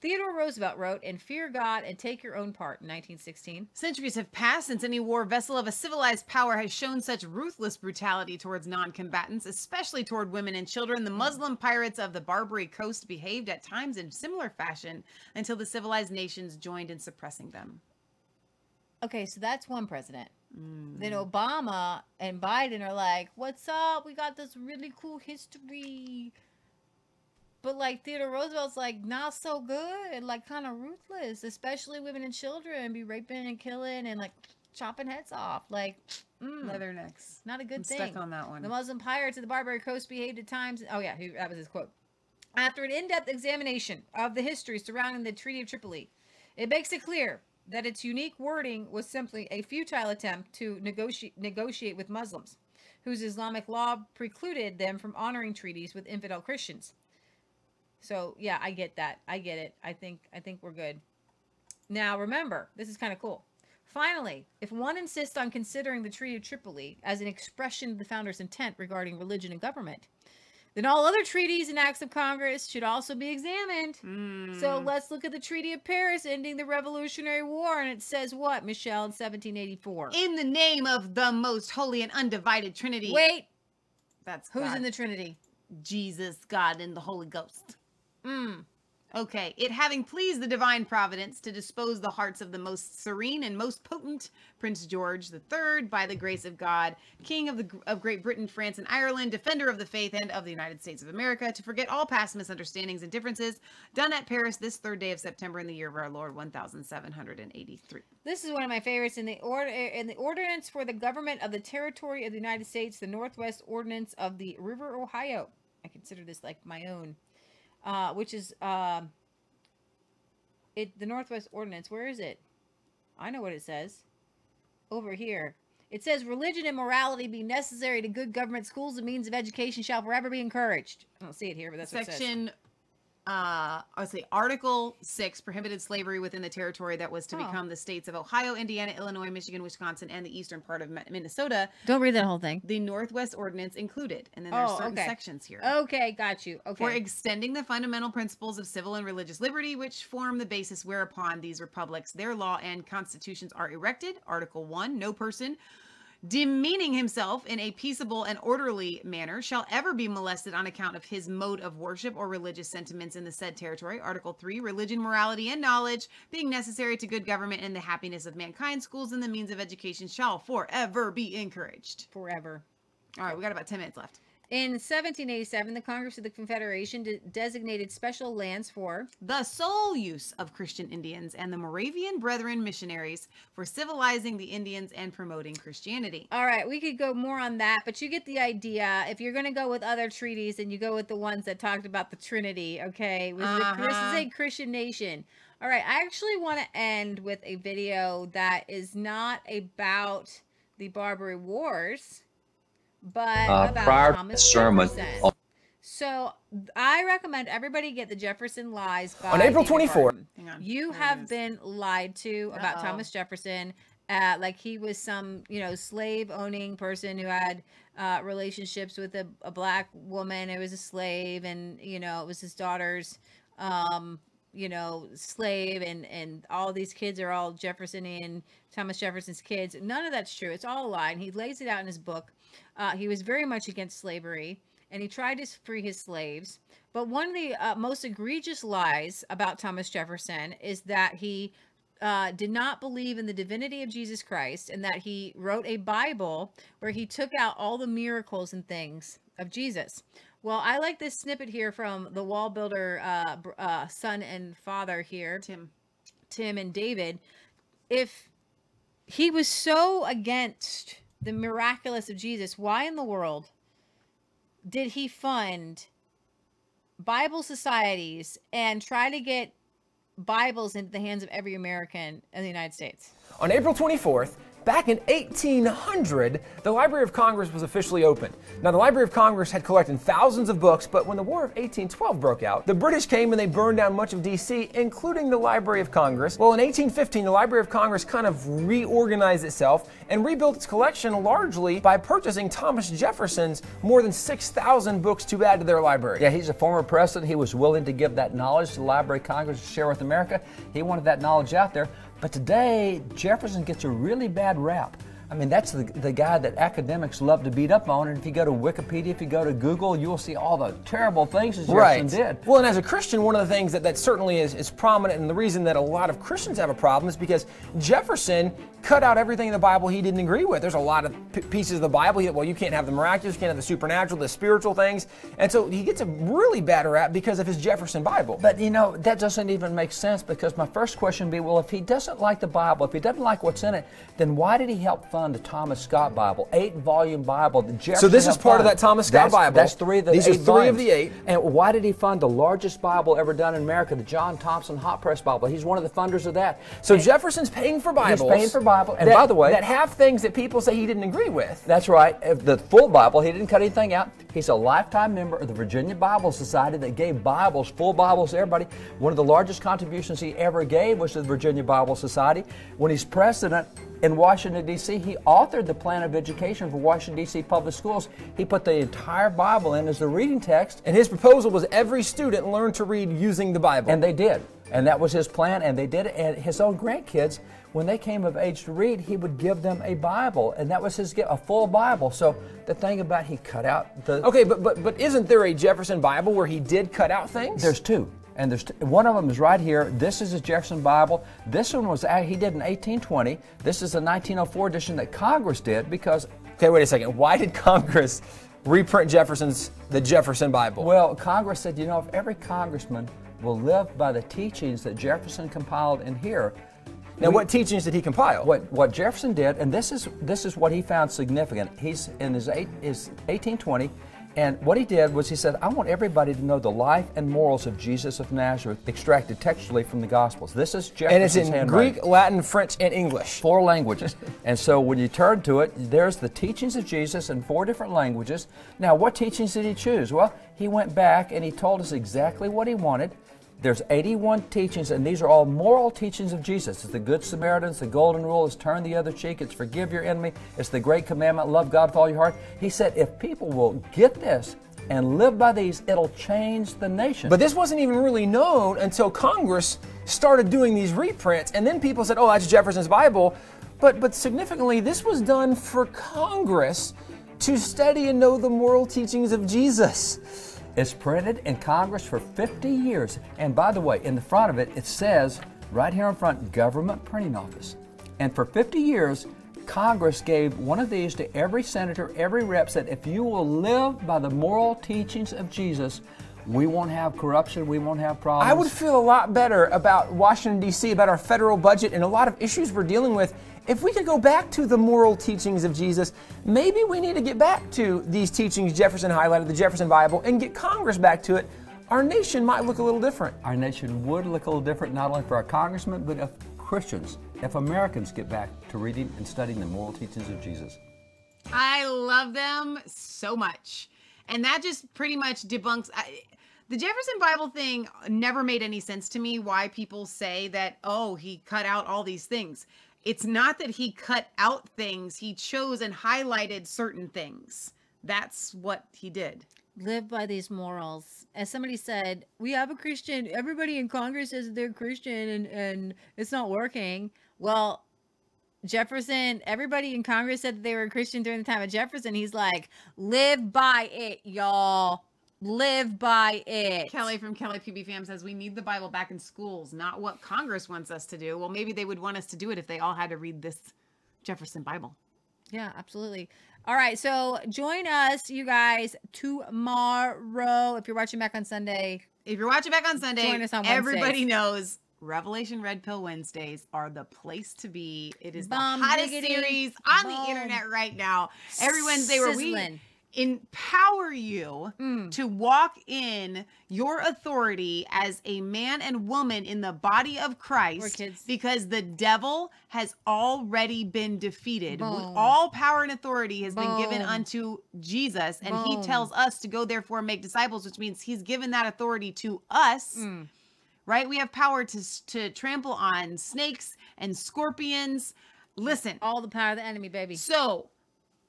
Theodore Roosevelt wrote, "And fear God and take your own part." In 1916. Centuries have passed since any war vessel of a civilized power has shown such ruthless brutality towards non combatants, especially toward women and children. The Muslim pirates of the Barbary coast behaved at times in similar fashion until the civilized nations joined in suppressing them. Okay, so that's one president. Then Mm. Obama and Biden are like, "What's up? We got this really cool history." But like Theodore Roosevelt's like not so good, like kind of ruthless, especially women and children, be raping and killing and like chopping heads off. Like, mm, Leathernecks. not a good I'm thing. stuck on that one. The Muslim pirates of the Barbary Coast behaved at times. Oh yeah, he, that was his quote. After an in-depth examination of the history surrounding the Treaty of Tripoli, it makes it clear that its unique wording was simply a futile attempt to negotiate negotiate with Muslims, whose Islamic law precluded them from honoring treaties with infidel Christians. So yeah, I get that. I get it. I think I think we're good. Now remember, this is kind of cool. Finally, if one insists on considering the Treaty of Tripoli as an expression of the founders' intent regarding religion and government, then all other treaties and acts of Congress should also be examined. So let's look at the Treaty of Paris ending the Revolutionary War. And it says what, Michelle, in 1784? In the name of the most holy and undivided Trinity. Wait, that's who's God. in the Trinity? Jesus, God, and the Holy Ghost. Mm. Okay, it having pleased the divine providence to dispose the hearts of the most serene and most potent Prince George III, by the grace of God, King of the of Great Britain, France, and Ireland, defender of the faith and of the United States of America, to forget all past misunderstandings and differences, done at Paris this third day of September in the year of our Lord 1783. This is one of my favorites in the order in the ordinance for the government of the territory of the United States, the Northwest Ordinance of the River Ohio. I consider this like my own, uh, which is um, it the Northwest Ordinance. Where is it? I know what it says. Over here. It says religion and morality be necessary to good government. Schools and means of education shall forever be encouraged. I don't see it here, but that's. Section uh I say Article 6 prohibited slavery within the territory that was to Oh. become the states of Ohio, Indiana, Illinois, Michigan, Wisconsin, and the eastern part of Minnesota. Don't read that whole thing. The Northwest Ordinance included, and then there's Oh, certain okay. sections here. Okay, got you. Okay. For extending the fundamental principles of civil and religious liberty, which form the basis whereupon these republics, their law and constitutions are erected. Article 1 No person demeaning himself in a peaceable and orderly manner shall ever be molested on account of his mode of worship or religious sentiments in the said territory. Article 3 Religion, morality, and knowledge being necessary to good government and the happiness of mankind, schools and the means of education shall forever be encouraged. Forever. All right, we got about 10 minutes left. In 1787, the Congress of the Confederation de- designated special lands for the sole use of Christian Indians and the Moravian Brethren missionaries for civilizing the Indians and promoting Christianity. All right, we could go more on that, but you get the idea. If you're going to go with other treaties, and you go with the ones that talked about the Trinity, okay? This, is, a, this is Uh-huh. a Christian nation. All right, I actually want to end with a video that is not about the Barbary Wars, but Uh, about prior to Thomas the sermon Jefferson. So I recommend everybody get the Jefferson Lies by On April 24th. Barton. Hang on. You There have is. been lied to about Uh-oh. Thomas Jefferson. Uh, like he was some, you know, slave owning person who had uh, relationships with a, a black woman who was a slave, and you know, it was his daughter's, um, you know, slave, and and all these kids are all Jeffersonian, Thomas Jefferson's kids. None of that's true. It's all a lie, and he lays it out in his book. Uh, he was very much against slavery, and he tried to free his slaves. But one of the uh, most egregious lies about Thomas Jefferson is that he uh, did not believe in the divinity of Jesus Christ and that he wrote a Bible where he took out all the miracles and things of Jesus. Well, I like this snippet here from the wall builder, uh, uh, son and father here, Tim. Tim and David. If he was so against the miraculous of Jesus, why in the world did he fund Bible societies and try to get Bibles into the hands of every American in the United States? On April 24th, back in 1800, the Library of Congress was officially opened. Now, the Library of Congress had collected thousands of books, but when the War of 1812 broke out, the British came and they burned down much of D.C., including the Library of Congress. Well, in 1815, the Library of Congress kind of reorganized itself and rebuilt its collection largely by purchasing Thomas Jefferson's more than 6,000 books to add to their library. Yeah, he's a former president. He was willing to give that knowledge to the Library of Congress to share with America. He wanted that knowledge out there. But today, Jefferson gets a really bad rap. I mean, that's the, the guy that academics love to beat up on. And if you go to Wikipedia, if you go to Google, you'll see all the terrible things that Jefferson did. Well, and as a Christian, one of the things that, that certainly is, is prominent, and the reason that a lot of Christians have a problem is because Jefferson cut out everything in the Bible he didn't agree with. There's a lot of p- pieces of the Bible. He, well, you can't have the miraculous, you can't have the supernatural, the spiritual things. And so he gets a really bad rap because of his Jefferson Bible. But you know, that doesn't even make sense because my first question would be well, if he doesn't like the Bible, if he doesn't like what's in it, then why did he help fund the Thomas Scott Bible, eight volume Bible. that So this is part of that Thomas Scott That's- Bible. That's three of the These are eight three of the eight. And why did he fund the largest Bible ever done in America, the John Thompson Hot Press Bible? He's one of the funders of that. So Jefferson's paying for Bibles. paying for Bible. And that- by the way- that have things that people say he didn't agree with. That's right. If The full Bible, he didn't cut anything out. He's a lifetime member of the Virginia Bible Society that gave Bibles, full Bibles to everybody. One of the largest contributions he ever gave was to the Virginia Bible Society. When he's president in Washington, D.C., he authored the plan of education for Washington, D.C. public schools. He put the entire Bible in as the reading text, And his proposal was every student learn to read using the Bible. and they did. And that was his plan, and they did it. And his own grandkids, when they came of age to read, he would give them a Bible, and that was his gift, a full Bible. So the thing about he cut out the okay, but but but isn't there a Jefferson Bible where he did cut out things? There's two, and there's one of them is right here. This is his Jefferson Bible. This one was a- he did in 1820. This is a 1904 edition that Congress did because Okay, wait a second. Why did Congress reprint Jefferson's the Jefferson Bible? well, Congress said, you know, if every congressman will live by the teachings that Jefferson compiled in here. now, we- what teachings did he compile? What what Jefferson did, and this is this is what he found significant. He's in his eight, his 1820, and what he did was he said, I want everybody to know the life and morals of Jesus of Nazareth, extracted textually from the Gospels. This is Jefferson's And it's in handwriting. Greek, Latin, French, and English. Four languages. and so when you turn to it, there's the teachings of Jesus in four different languages. Now, what teachings did he choose? Well, he went back and he told us exactly what he wanted. There's 81 teachings, and these are all moral teachings of Jesus. It's the Good Samaritan, it's the Golden Rule, it's turn the other cheek, it's forgive your enemy, it's the Great Commandment, love God with all your heart. He said, if people will get this and live by these, it'll change the nation. But this wasn't even really known until Congress started doing these reprints, and then people said, "Oh, that's Jefferson's Bible." But but significantly, this was done for Congress to study and know the moral teachings of Jesus. It's printed in Congress for 50 years. And by the way, in the front of it, it says right here in front, Government Printing Office. And for 50 years, Congress gave one of these to every senator, every rep, said, if you will live by the moral teachings of Jesus, we won't have corruption, we won't have problems. I would feel a lot better about Washington, D.C., about our federal budget and a lot of issues we're dealing with if we could go back to the moral teachings of Jesus. Maybe we need to get back to these teachings Jefferson highlighted, the Jefferson Bible, and get Congress back to it. Our nation might look a little different. Our nation would look a little different, not only for our congressmen, but if Christians, if Americans get back to reading and studying the moral teachings of Jesus. I love them so much. And that just pretty much debunks I, the Jefferson Bible thing never made any sense to me why people say that oh he cut out all these things. It's not that he cut out things, he chose and highlighted certain things. That's what he did. live by these morals. As somebody said, we have a Christian. Everybody in Congress says they're Christian, and and it's not working. Well, Jefferson. Everybody in Congress said that they were Christian during the time of Jefferson. He's like, live by it, y'all. Live by it. Kelly from Kelly PB Fam says we need the Bible back in schools, not what Congress wants us to do. Well, maybe they would want us to do it if they all had to read this Jefferson Bible. Yeah, absolutely. All right, so join us, you guys, tomorrow. If you're watching back on Sunday, If you're watching back on Sunday, Join us on everybody knows Revelation Red Pill Wednesdays are the place to be. It is Bomb the hottest diggity series on the internet right now. Every Wednesday where we. Empower you Mm. to walk in your authority as a man and woman in the body of Christ because the devil has already been defeated. Boom. All power and authority has been given unto Jesus and he tells us to go therefore and make disciples which means he's given that authority to us Mm. right we have power to to trample on snakes and scorpions listen all the power of the enemy, baby. so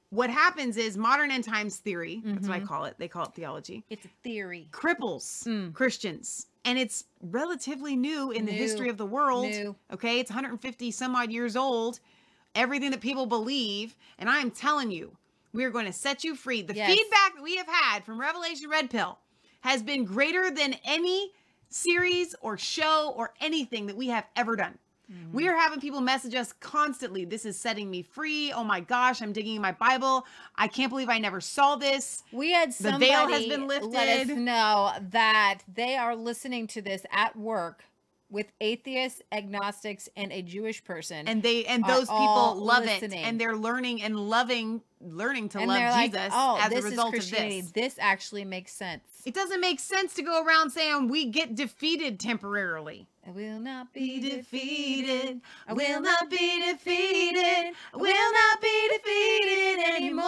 what happens is modern end times theory that's Mm-hmm. what i call it they call it theology It's a theory. cripples christians and it's relatively new in the history of the world New. okay it's 150 some odd years old everything that people believe and i am telling you we are going to set you free the Yes. feedback that we have had from revelation red pill has been greater than any series or show or anything that we have ever done Mm-hmm. we are having people message us constantly. This is setting me free. Oh my gosh, I'm digging in my Bible. I can't believe I never saw this. We had The somebody veil has been let us know that they are listening to this at work with atheists, agnostics, and a Jewish person. and they and those people love listening. it and they're learning and loving learning to And love they're like, jesus oh, as this a result is of Christianity. this This actually makes sense. it doesn't make sense to go around saying we get defeated temporarily I will not be defeated i will not be defeated i will not be defeated anymore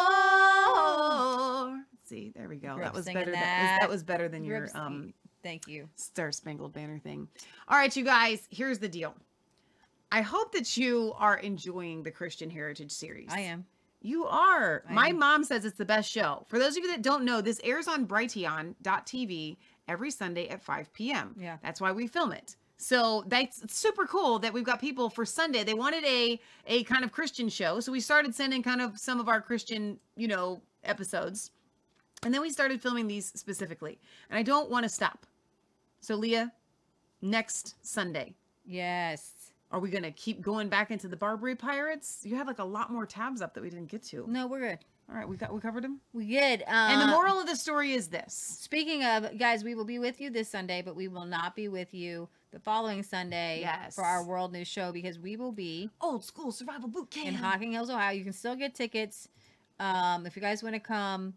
see there we go that was better than, that. that was better than your um. Thank you. Star Spangled Banner thing. All right, you guys, here's the deal. I hope that you are enjoying the Christian Heritage series. I am. You are. I My am. mom says it's the best show. For those of you that don't know, this airs on Brighteon.tv every Sunday at 5 p.m. Yeah. That's why we film it. So that's super cool that we've got people for Sunday. They wanted a a kind of Christian show, so we started sending kind of some of our Christian, you know, episodes. And then we started filming these specifically. And I don't want to stop. So Leah, next Sunday, Yes. are we going to keep going back into the Barbary Pirates? You had like a lot more tabs up that we didn't get to. No, we're good. All right, we got we covered them. We good. Uh, And the moral of the story is this. Speaking of guys, we will be with you this Sunday, but we will not be with you the following Sunday Yes. for our World News show because we will be Old school survival boot camp. in Hocking Hills, Ohio. You can still get tickets. Um, if you guys want to come,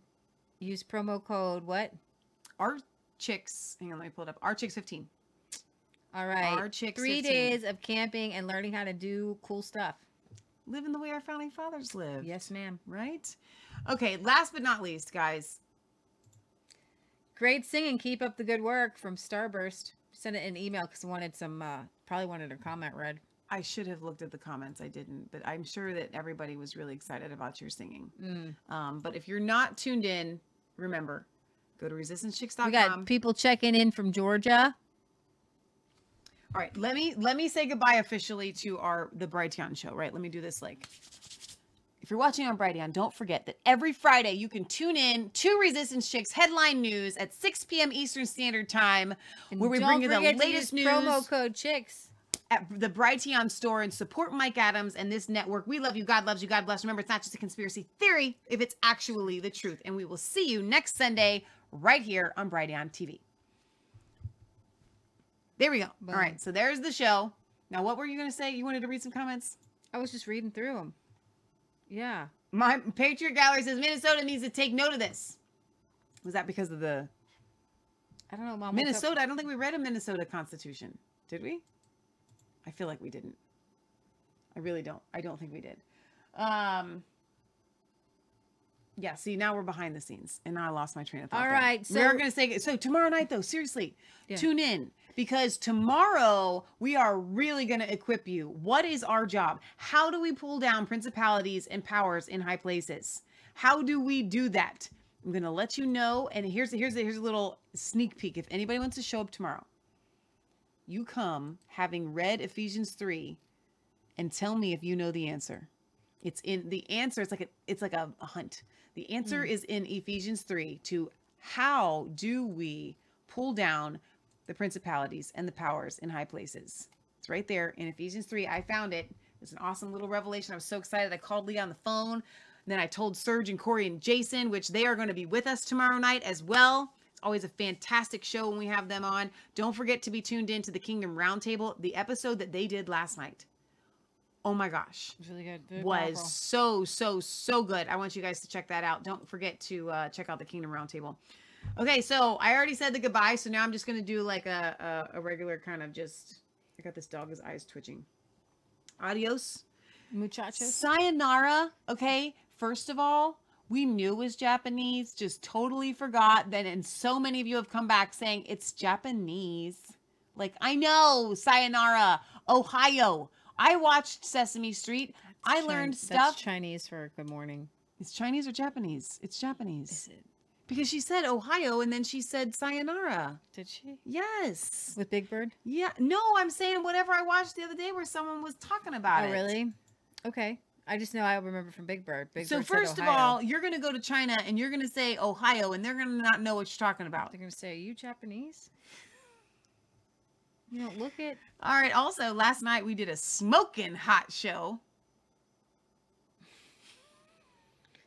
use promo code what? Our chicks. Hang on, let me pull it up. Our chicks 15. All right. Our chicks Three 15. days of camping and learning how to do cool stuff. Living the way our founding fathers lived. Yes, ma'am. Right? Okay, last but not least, guys. Great singing. Keep up the good work from Starburst. Send it an email because I wanted some, uh, probably wanted a comment read. I should have looked at the comments. I didn't, but I'm sure that everybody was really excited about your singing. Mm. Um, but if you're not tuned in, remember, go to resistancechicks.com. We got people checking in from Georgia. All right, let me let me say goodbye officially to our the Brighteon show. Right, let me do this like. If you're watching on Brighteon, don't forget that every Friday you can tune in to Resistance Chicks headline news at 6 p.m. Eastern Standard Time, And where we bring you the latest use news Promo code Chicks. at the Brighteon store and support Mike Adams and this network. We love you. God loves you. God bless. Remember, it's not just a conspiracy theory if it's actually the truth. And we will see you next Sunday right here on Brighteon TV. There we go. Boom. All right. So there's the show. Now, what were you going to say? You wanted to read some comments? I was just reading through them. Yeah. My Patriot Gallery says Minnesota needs to take note of this. Was that because of the I don't know, Mom. Minnesota? I don't think we read a Minnesota Constitution. Did we? I feel like we didn't. I really don't. I don't think we did. Um Yeah, see, now we're behind the scenes and now I lost my train of thought. All right, we are going to say so tomorrow night though, seriously. Yeah. Tune in because tomorrow we are really going to equip you. What is our job? How do we pull down principalities and powers in high places? How do we do that? I'm going to let you know and here's here's here's a little sneak peek if anybody wants to show up tomorrow. You come having read Ephesians 3 and tell me if you know the answer. It's in the answer. It's like a, it's like a, a hunt. The answer hmm. is in Ephesians 3 to how do we pull down the principalities and the powers in high places. It's right there in Ephesians 3. I found it. It's an awesome little revelation. I was so excited. I called Lee on the phone. And then I told Serge and Corey and Jason, which they are going to be with us tomorrow night as well. It's always a fantastic show when we have them on. Don't forget to be tuned in to the Kingdom Roundtable, the episode that they did last night. Oh my gosh It's really good. Very was powerful. so so so good. I want you guys to check that out. Don't forget to uh, check out the Kingdom Roundtable. Okay, so I already said the goodbye, so now I'm just gonna do like a a, a regular kind of just. I got this dog's eyes twitching. Adios, muchachos. sayonara. Okay, first of all, we knew it was Japanese, just totally forgot. Then, and so many of you have come back saying it's Japanese. Like I know, sayonara, Ohio. I watched Sesame Street. I Chin- learned That's stuff. Chinese for good morning. It's Chinese or Japanese? It's Japanese. Is it? Because she said Ohio and then she said sayonara. Did she? Yes. With Big Bird? Yeah. No, I'm saying whatever I watched the other day where someone was talking about oh, it. really? Okay. I just know I remember from Big Bird. Big So Bird said first of all, you're gonna go to China and you're gonna say Ohio and they're gonna not know what you're talking about. they're gonna say, "Are you Japanese?" You don't look it. All right. Also, last night we did a smoking hot show.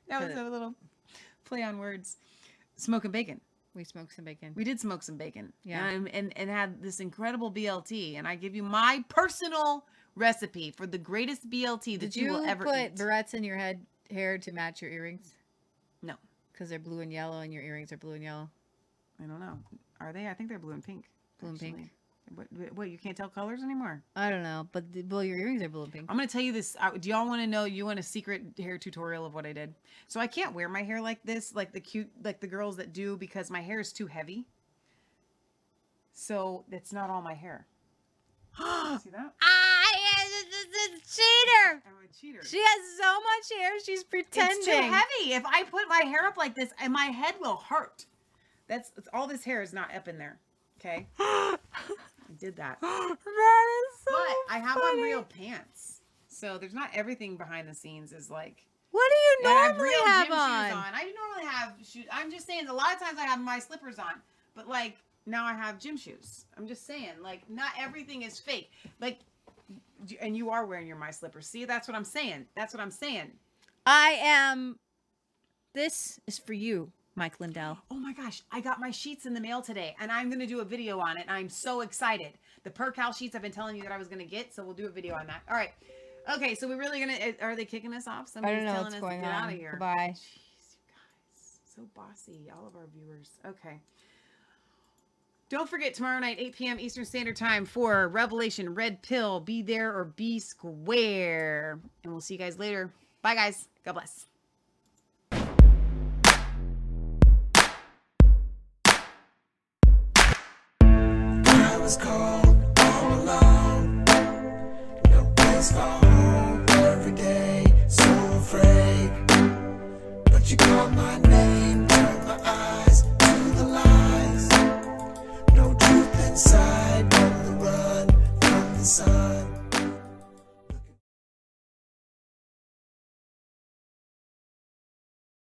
That was a little play on words. Smoking bacon. We smoked some bacon. We did smoke some bacon. Yeah. And, and and had this incredible BLT. And I give you my personal recipe for the greatest BLT that Did you, you will ever put eat. barrettes in your head hair to match your earrings? no, Because they're blue and yellow, and your earrings are blue and yellow. I don't know. Are they? I think they're blue and pink. Blue and pink. What, what, you can't tell colors anymore? I don't know, but the, well, your earrings are blue and pink. I'm gonna tell you this. Uh, do y'all want to know? You want a secret hair tutorial of what I did? So I can't wear my hair like this, like the cute, like the girls that do, because my hair is too heavy. So it's not all my hair. See that? I am a cheater. I'm a cheater. She has so much hair. She's pretending. It's too heavy. If I put my hair up like this, and my head will hurt. That's it's, all. This hair is not up in there. Okay. I did that. that is so. But I have on real pants. So there's not everything behind the scenes is like What do you And I have normally real have gym on? shoes on. I normally have shoes. I'm just saying a lot of times I have my slippers on, but like now I have gym shoes. I'm just saying like not everything is fake. Like and you are wearing your my slippers. See, that's what I'm saying. That's what I'm saying. I am. This is for you, Mike Lindell. Oh my gosh, I got my sheets in the mail today and I'm going to do a video on it. And I'm so excited. The Percale sheets I've been telling you that I was going to get, so we'll do a video on that. All right. Okay, so we're really going to are they kicking us off? I don't Somebody's know telling what's us going to get on. out of here. Bye. Jeez, you guys. So bossy, all of our viewers. Okay. Don't forget tomorrow night, 8 p.m. Eastern Standard Time for Revelation Red Pill. Be there or be square. And we'll see you guys later. Bye, guys. God bless. Cold all alone. No place